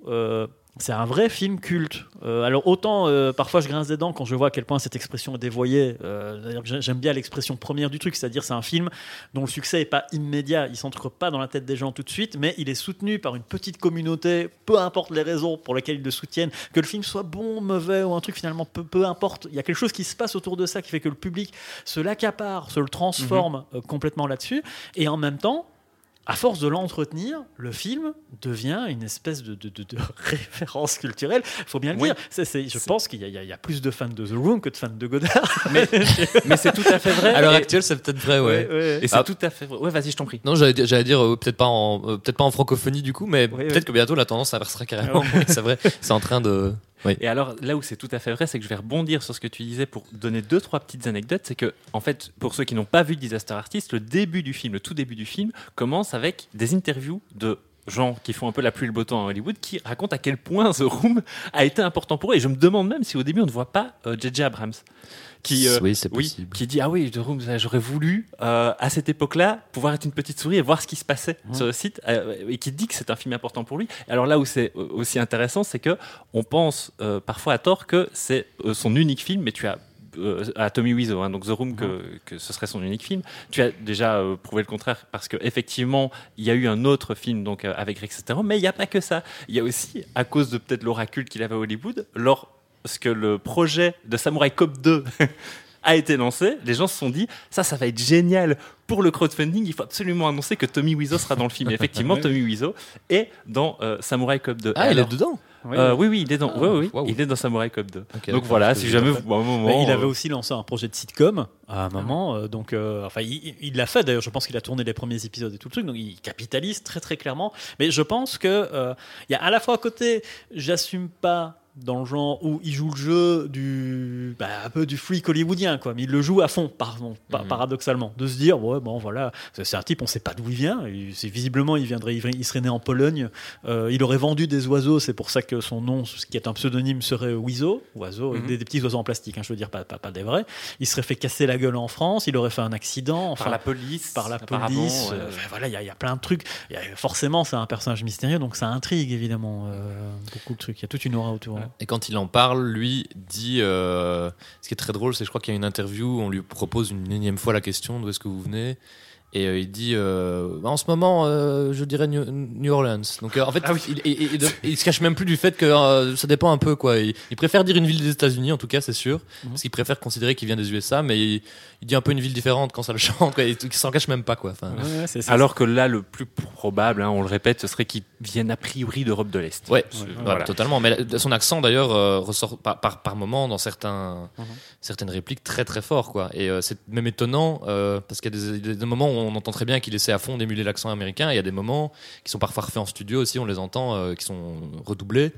c'est un vrai film culte. Euh, alors autant euh, parfois je grince des dents quand je vois à quel point cette expression est dévoyée. Euh, j'aime bien l'expression première du truc, c'est-à-dire c'est un film dont le succès n'est pas immédiat, il s'entre pas dans la tête des gens tout de suite, mais il est soutenu par une petite communauté, peu importe les raisons pour lesquelles ils le soutiennent, que le film soit bon, mauvais ou un truc finalement peu, peu importe. Il y a quelque chose qui se passe autour de ça qui fait que le public se l'accapare, se le transforme euh, complètement là-dessus, et en même temps à force de l'entretenir, le film devient une espèce de, de- de- de référence culturelle. Il faut bien le Oui. dire. Je pense qu'il y, a- y plus de fans de The Room que de fans de Godard. mais, mais c'est tout à fait vrai. À l'heure actuelle, c'est peut-être vrai, ouais. Ouais, ouais. Et c'est Ah. tout à fait vrai. Ouais, vas-y, je t'en prie. Non, j'allais dire, euh, peut-être pas en euh, peut-être pas en francophonie du coup, mais peut-être que bientôt la tendance inversera carrément. Ah c'est vrai, c'est en train de. Et alors, là où c'est tout à fait vrai, c'est que je vais rebondir sur ce que tu disais pour donner deux, trois petites anecdotes. C'est que, en fait, pour ceux qui n'ont pas vu Disaster Artist, le début du film, le tout début du film, commence avec des interviews de gens qui font un peu la pluie et le beau temps à Hollywood, qui racontent à quel point The Room a été important pour eux. Et je me demande même si au début on ne voit pas euh, J.J. Abrams. Qui, euh, oui, c'est oui, possible. qui dit ah oui The Room ça, j'aurais voulu euh, à cette époque-là pouvoir être une petite souris et voir ce qui se passait sur le site euh, et qui dit que c'est un film important pour lui alors là où c'est euh, aussi intéressant c'est que on pense euh, parfois à tort que c'est euh, son unique film mais tu as euh, à Tommy Wiseau, hein, donc The Room, que, que ce serait son unique film. Tu as déjà euh, prouvé le contraire parce qu'effectivement, il y a eu un autre film donc, euh, avec Rex Sterling, mais il n'y a pas que ça. Il y a aussi, à cause de peut-être l'oracule qu'il avait à Hollywood, lorsque le projet de Samurai Cop 2 a été lancé, les gens se sont dit ça, ça va être génial pour le crowdfunding. Il faut absolument annoncer que Tommy Wiseau sera dans le film. Et effectivement, Tommy Wiseau est dans euh, Samurai Cop 2. Ah, il est dedans. Oui, euh, oui. oui, il est dans, Ah, oui, il est dans Samurai Cop 2. Ok, donc voilà, parce si que jamais vous, à un moment, il avait euh, aussi lancé un projet de sitcom à un moment, euh, donc euh, enfin il l'a fait d'ailleurs. Je pense qu'il a tourné les premiers épisodes et tout le truc, donc il capitalise très très clairement. Mais je pense que euh, il y a à la fois à côté, j'assume pas dans le genre où il joue le jeu du bah, un peu du freak hollywoodien quoi mais il le joue à fond pardon, pa- Mhm. paradoxalement de se dire ouais bon voilà c'est un type on sait pas d'où il vient c'est visiblement il viendrait il, serait né en Pologne euh, il aurait vendu des oiseaux c'est pour ça que son nom ce qui est un pseudonyme serait Wizo oiseau Mhm. des, des petits oiseaux en plastique hein, je veux dire pas, pas, pas des vrais il serait fait casser la gueule en France il aurait fait un accident enfin par la police, par la police. euh, voilà, il y, a- il y a plein de trucs. Y a- forcément, c'est un personnage mystérieux, donc ça intrigue évidemment euh, beaucoup de trucs. Il y a toute une aura autour. Et quand il en parle, lui dit. euh, ce qui est très drôle, c'est je crois qu'il y a une interview où on lui propose une énième fois la question d'où est-ce que vous venez? Et euh, il dit euh, Bah, en ce moment, euh, je dirais New, New Orleans. Donc euh, en fait, Ah oui. il, il- il- il- il se cache même plus du fait que euh, ça dépend un peu quoi. Il, il préfère dire une ville des États-Unis, en tout cas, c'est sûr, Mhm. parce qu'il préfère considérer qu'il vient des USA, mais il, il dit un peu une ville différente quand ça le chante. Quoi. Il, il s'en cache même pas quoi. Enfin, Ouais, ouais, c'est- c'est- Alors que là, le plus probable, hein, on le répète, ce serait qu'il vienne a priori d'Europe de l'Est. Ouais, voilà. totalement. Mais la- son accent d'ailleurs euh, ressort par, par, par moment dans certains, Mhm. certaines répliques très très fort quoi. Et euh, c'est même étonnant euh, parce qu'il y a des, des- des moments où on entend très bien qu'il essaie à fond d'émuler l'accent américain. Il y a des moments qui sont parfois refaits en studio aussi, on les entend, euh, qui sont redoublés.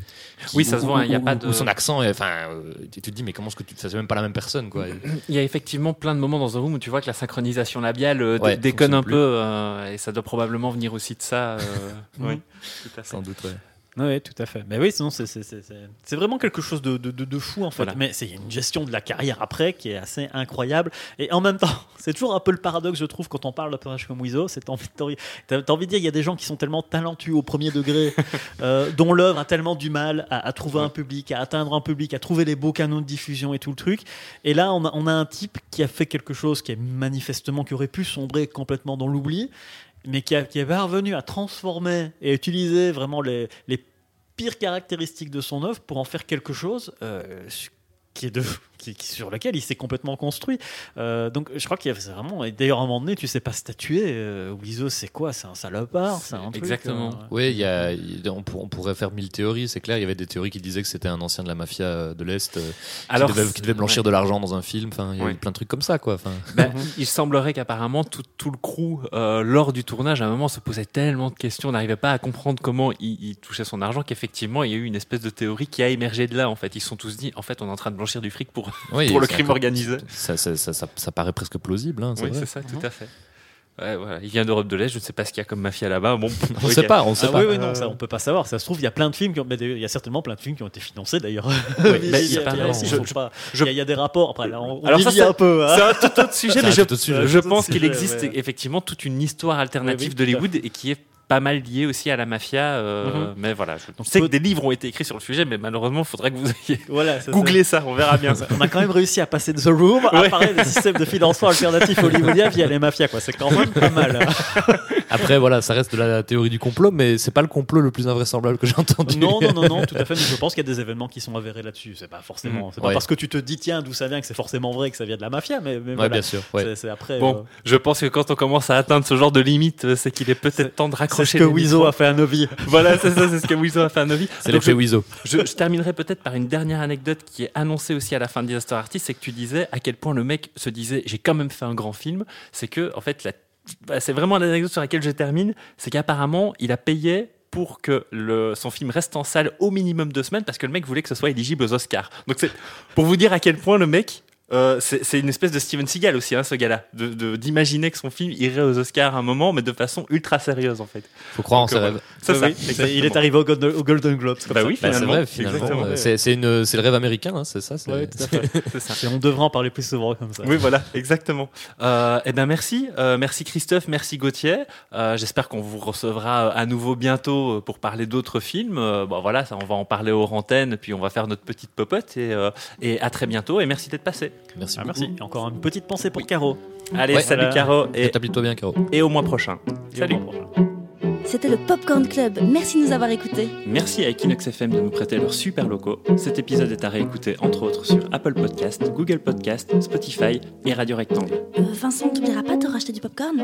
qui- Oui, ça se voit, il y a où- pas où de- son accent, est- enfin, euh, tu te dis, mais comment est-ce que tu. Ça, c'est même pas la même personne, quoi. Il y a effectivement plein de moments dans The Room où tu vois que la synchronisation labiale euh, Ouais, déconne un peu euh, et ça doit probablement venir aussi de ça. euh, oui, tout à fait. Sans doute, ouais. Oui, tout à fait. Mais oui, sinon, c'est- vraiment quelque chose de, de, de- de fou, en fait. Voilà. Mais c'est il y a une gestion de la carrière après qui est assez incroyable. Et en même temps, c'est toujours un peu le paradoxe, je trouve, quand on parle de personnages comme Wizo. T'as envie, t'as envie- de dire, il y a des gens qui sont tellement talentueux au premier degré, euh, dont l'œuvre a tellement du mal à, à trouver un public, à atteindre un public, à trouver les beaux canaux de diffusion et tout le truc. Et là, on a, on a un type qui a fait quelque chose qui est manifestement, qui aurait pu sombrer complètement dans l'oubli, mais qui, a- qui est parvenu à transformer et à utiliser vraiment les, les pires caractéristiques de son œuvre pour en faire quelque chose euh, qui est de, qui, qui- sur lequel il s'est complètement construit. Euh, donc je crois qu'il y a vraiment. Et d'ailleurs, à un moment donné, tu sais pas statuer. Euh, Wizo, c'est quoi? C'est un salopard C'est un truc, Exactement. euh, Oui, il y a, on, pour- on pourrait faire mille théories, c'est clair. Il y avait des théories qui disaient que c'était un ancien de la mafia euh, de l'Est euh, Alors, qui, devait, qui devait blanchir de l'argent dans un film. Enfin, il y a Ouais. eu plein de trucs comme ça, quoi. Enfin, Ben, il semblerait qu'apparemment tout, tout le crew euh, lors du tournage à un moment se posait tellement de questions, n'arrivait pas à comprendre comment il, il touchait son argent qu'effectivement il y a eu une espèce de théorie qui a émergé de là en fait. Ils se sont tous dit en fait on est en train de blanchir du fric pour, oui, pour le crime encore- organisé. Ça, ça, ça, ça- ça paraît presque plausible. Hein, c'est Oui c'est ça tout à fait. Ouais, voilà. Il vient d'Europe de l'Est, je ne sais pas ce qu'il y a comme mafia là-bas. Bon, On ok. sait pas, on sait Ah pas. oui, oui, non, ça on peut pas savoir. Ça se trouve, il y a plein de films qui ont, mais il y a certainement plein de films qui ont été financés d'ailleurs. Ouais, Il y a- mais il y a- des rapports. Après, là, on, on Alors ça, c'est- un peu. hein. C'est un tout autre sujet, mais je, tout autre sujet. je Tout autre pense qu'il existe ouais. effectivement toute une histoire alternative Oui, oui, d'Hollywood et qui est pas mal liée aussi à la mafia. euh, Mhm. Mais voilà, je Donc, sais que des livres ont été écrits sur le sujet, mais malheureusement, il faudrait que vous ayez Voilà, ça, googlé ça, on verra bien. ça. On a quand même réussi à passer de The Room à Ouais. parler des systèmes de financement alternatifs hollywoodiens via les mafias. quoi. C'est quand même pas mal. Après, voilà, ça reste de la théorie du complot, mais c'est pas le complot le plus invraisemblable que j'ai entendu. Non, non, non, non, tout à fait. Mais je pense qu'il y a des événements qui sont avérés là-dessus. C'est pas forcément. Mhm. C'est pas Ouais. parce que tu te dis tiens d'où ça vient que c'est forcément vrai que ça vient de la mafia, mais, mais Ouais, voilà. bien sûr. ouais. C'est- C'est après. Bon, euh, je pense que quand on commence à atteindre ce genre de limite, c'est qu'il est C'est- peut-être temps de c'est raccrocher. ce que Wizo a fait à Novi. Voilà, c'est ça, c'est ce que Wizo a fait à Novi. C'est l'effet Wizo. Je, je terminerai peut-être par une dernière anecdote qui est annoncée aussi à la fin de Disaster Artist, c'est que tu disais à quel point le mec se disait j'ai quand même fait un grand film. C'est que en fait, la- bah, c'est vraiment l'anecdote sur laquelle je termine, c'est qu'apparemment il a payé pour que le, son film reste en salle au minimum deux semaines parce que le mec voulait que ce soit éligible aux Oscars. Donc c'est pour vous dire à quel point le mec euh, c'est c'est une espèce de Steven Seagal aussi, hein, ce gars-là, de- de- d'imaginer que son film irait aux Oscars à un moment, mais de façon ultra sérieuse en fait. Faut croire en ses euh, rêves. C'est ça. oui. Il est arrivé au Golden, au Golden Globes. comme Bah ça. oui, Bah, c'est finalement. vrai, finalement. Exactement. Euh, C'est c'est une- c'est le rêve américain, hein, c'est ça. c'est- Ouais, on devrait en parler plus souvent comme ça. Oui, voilà, exactement. Euh, eh ben merci, Euh, merci Christophe, merci Gauthier. Euh, J'espère qu'on vous recevra à nouveau bientôt pour parler d'autres films. Euh, bon voilà, ça, on va en parler aux antennes, puis on va faire notre petite popote et, euh, et à très bientôt. Et merci d'être passé. Merci Ah, beaucoup. merci. Et encore une petite pensée pour Caro. Allez, Ouais. salut Voilà. Caro et, Établis-toi bien, Caro. et au mois prochain. Salut. C'était le Popcorn Club. Merci de nous avoir écoutés. Merci à Equinox FM de nous prêter leurs super locaux. Cet épisode est à réécouter entre autres sur Apple Podcast, Google Podcast, Spotify et Radio Rectangle. Euh, Vincent, t'oublieras pas de racheter du popcorn?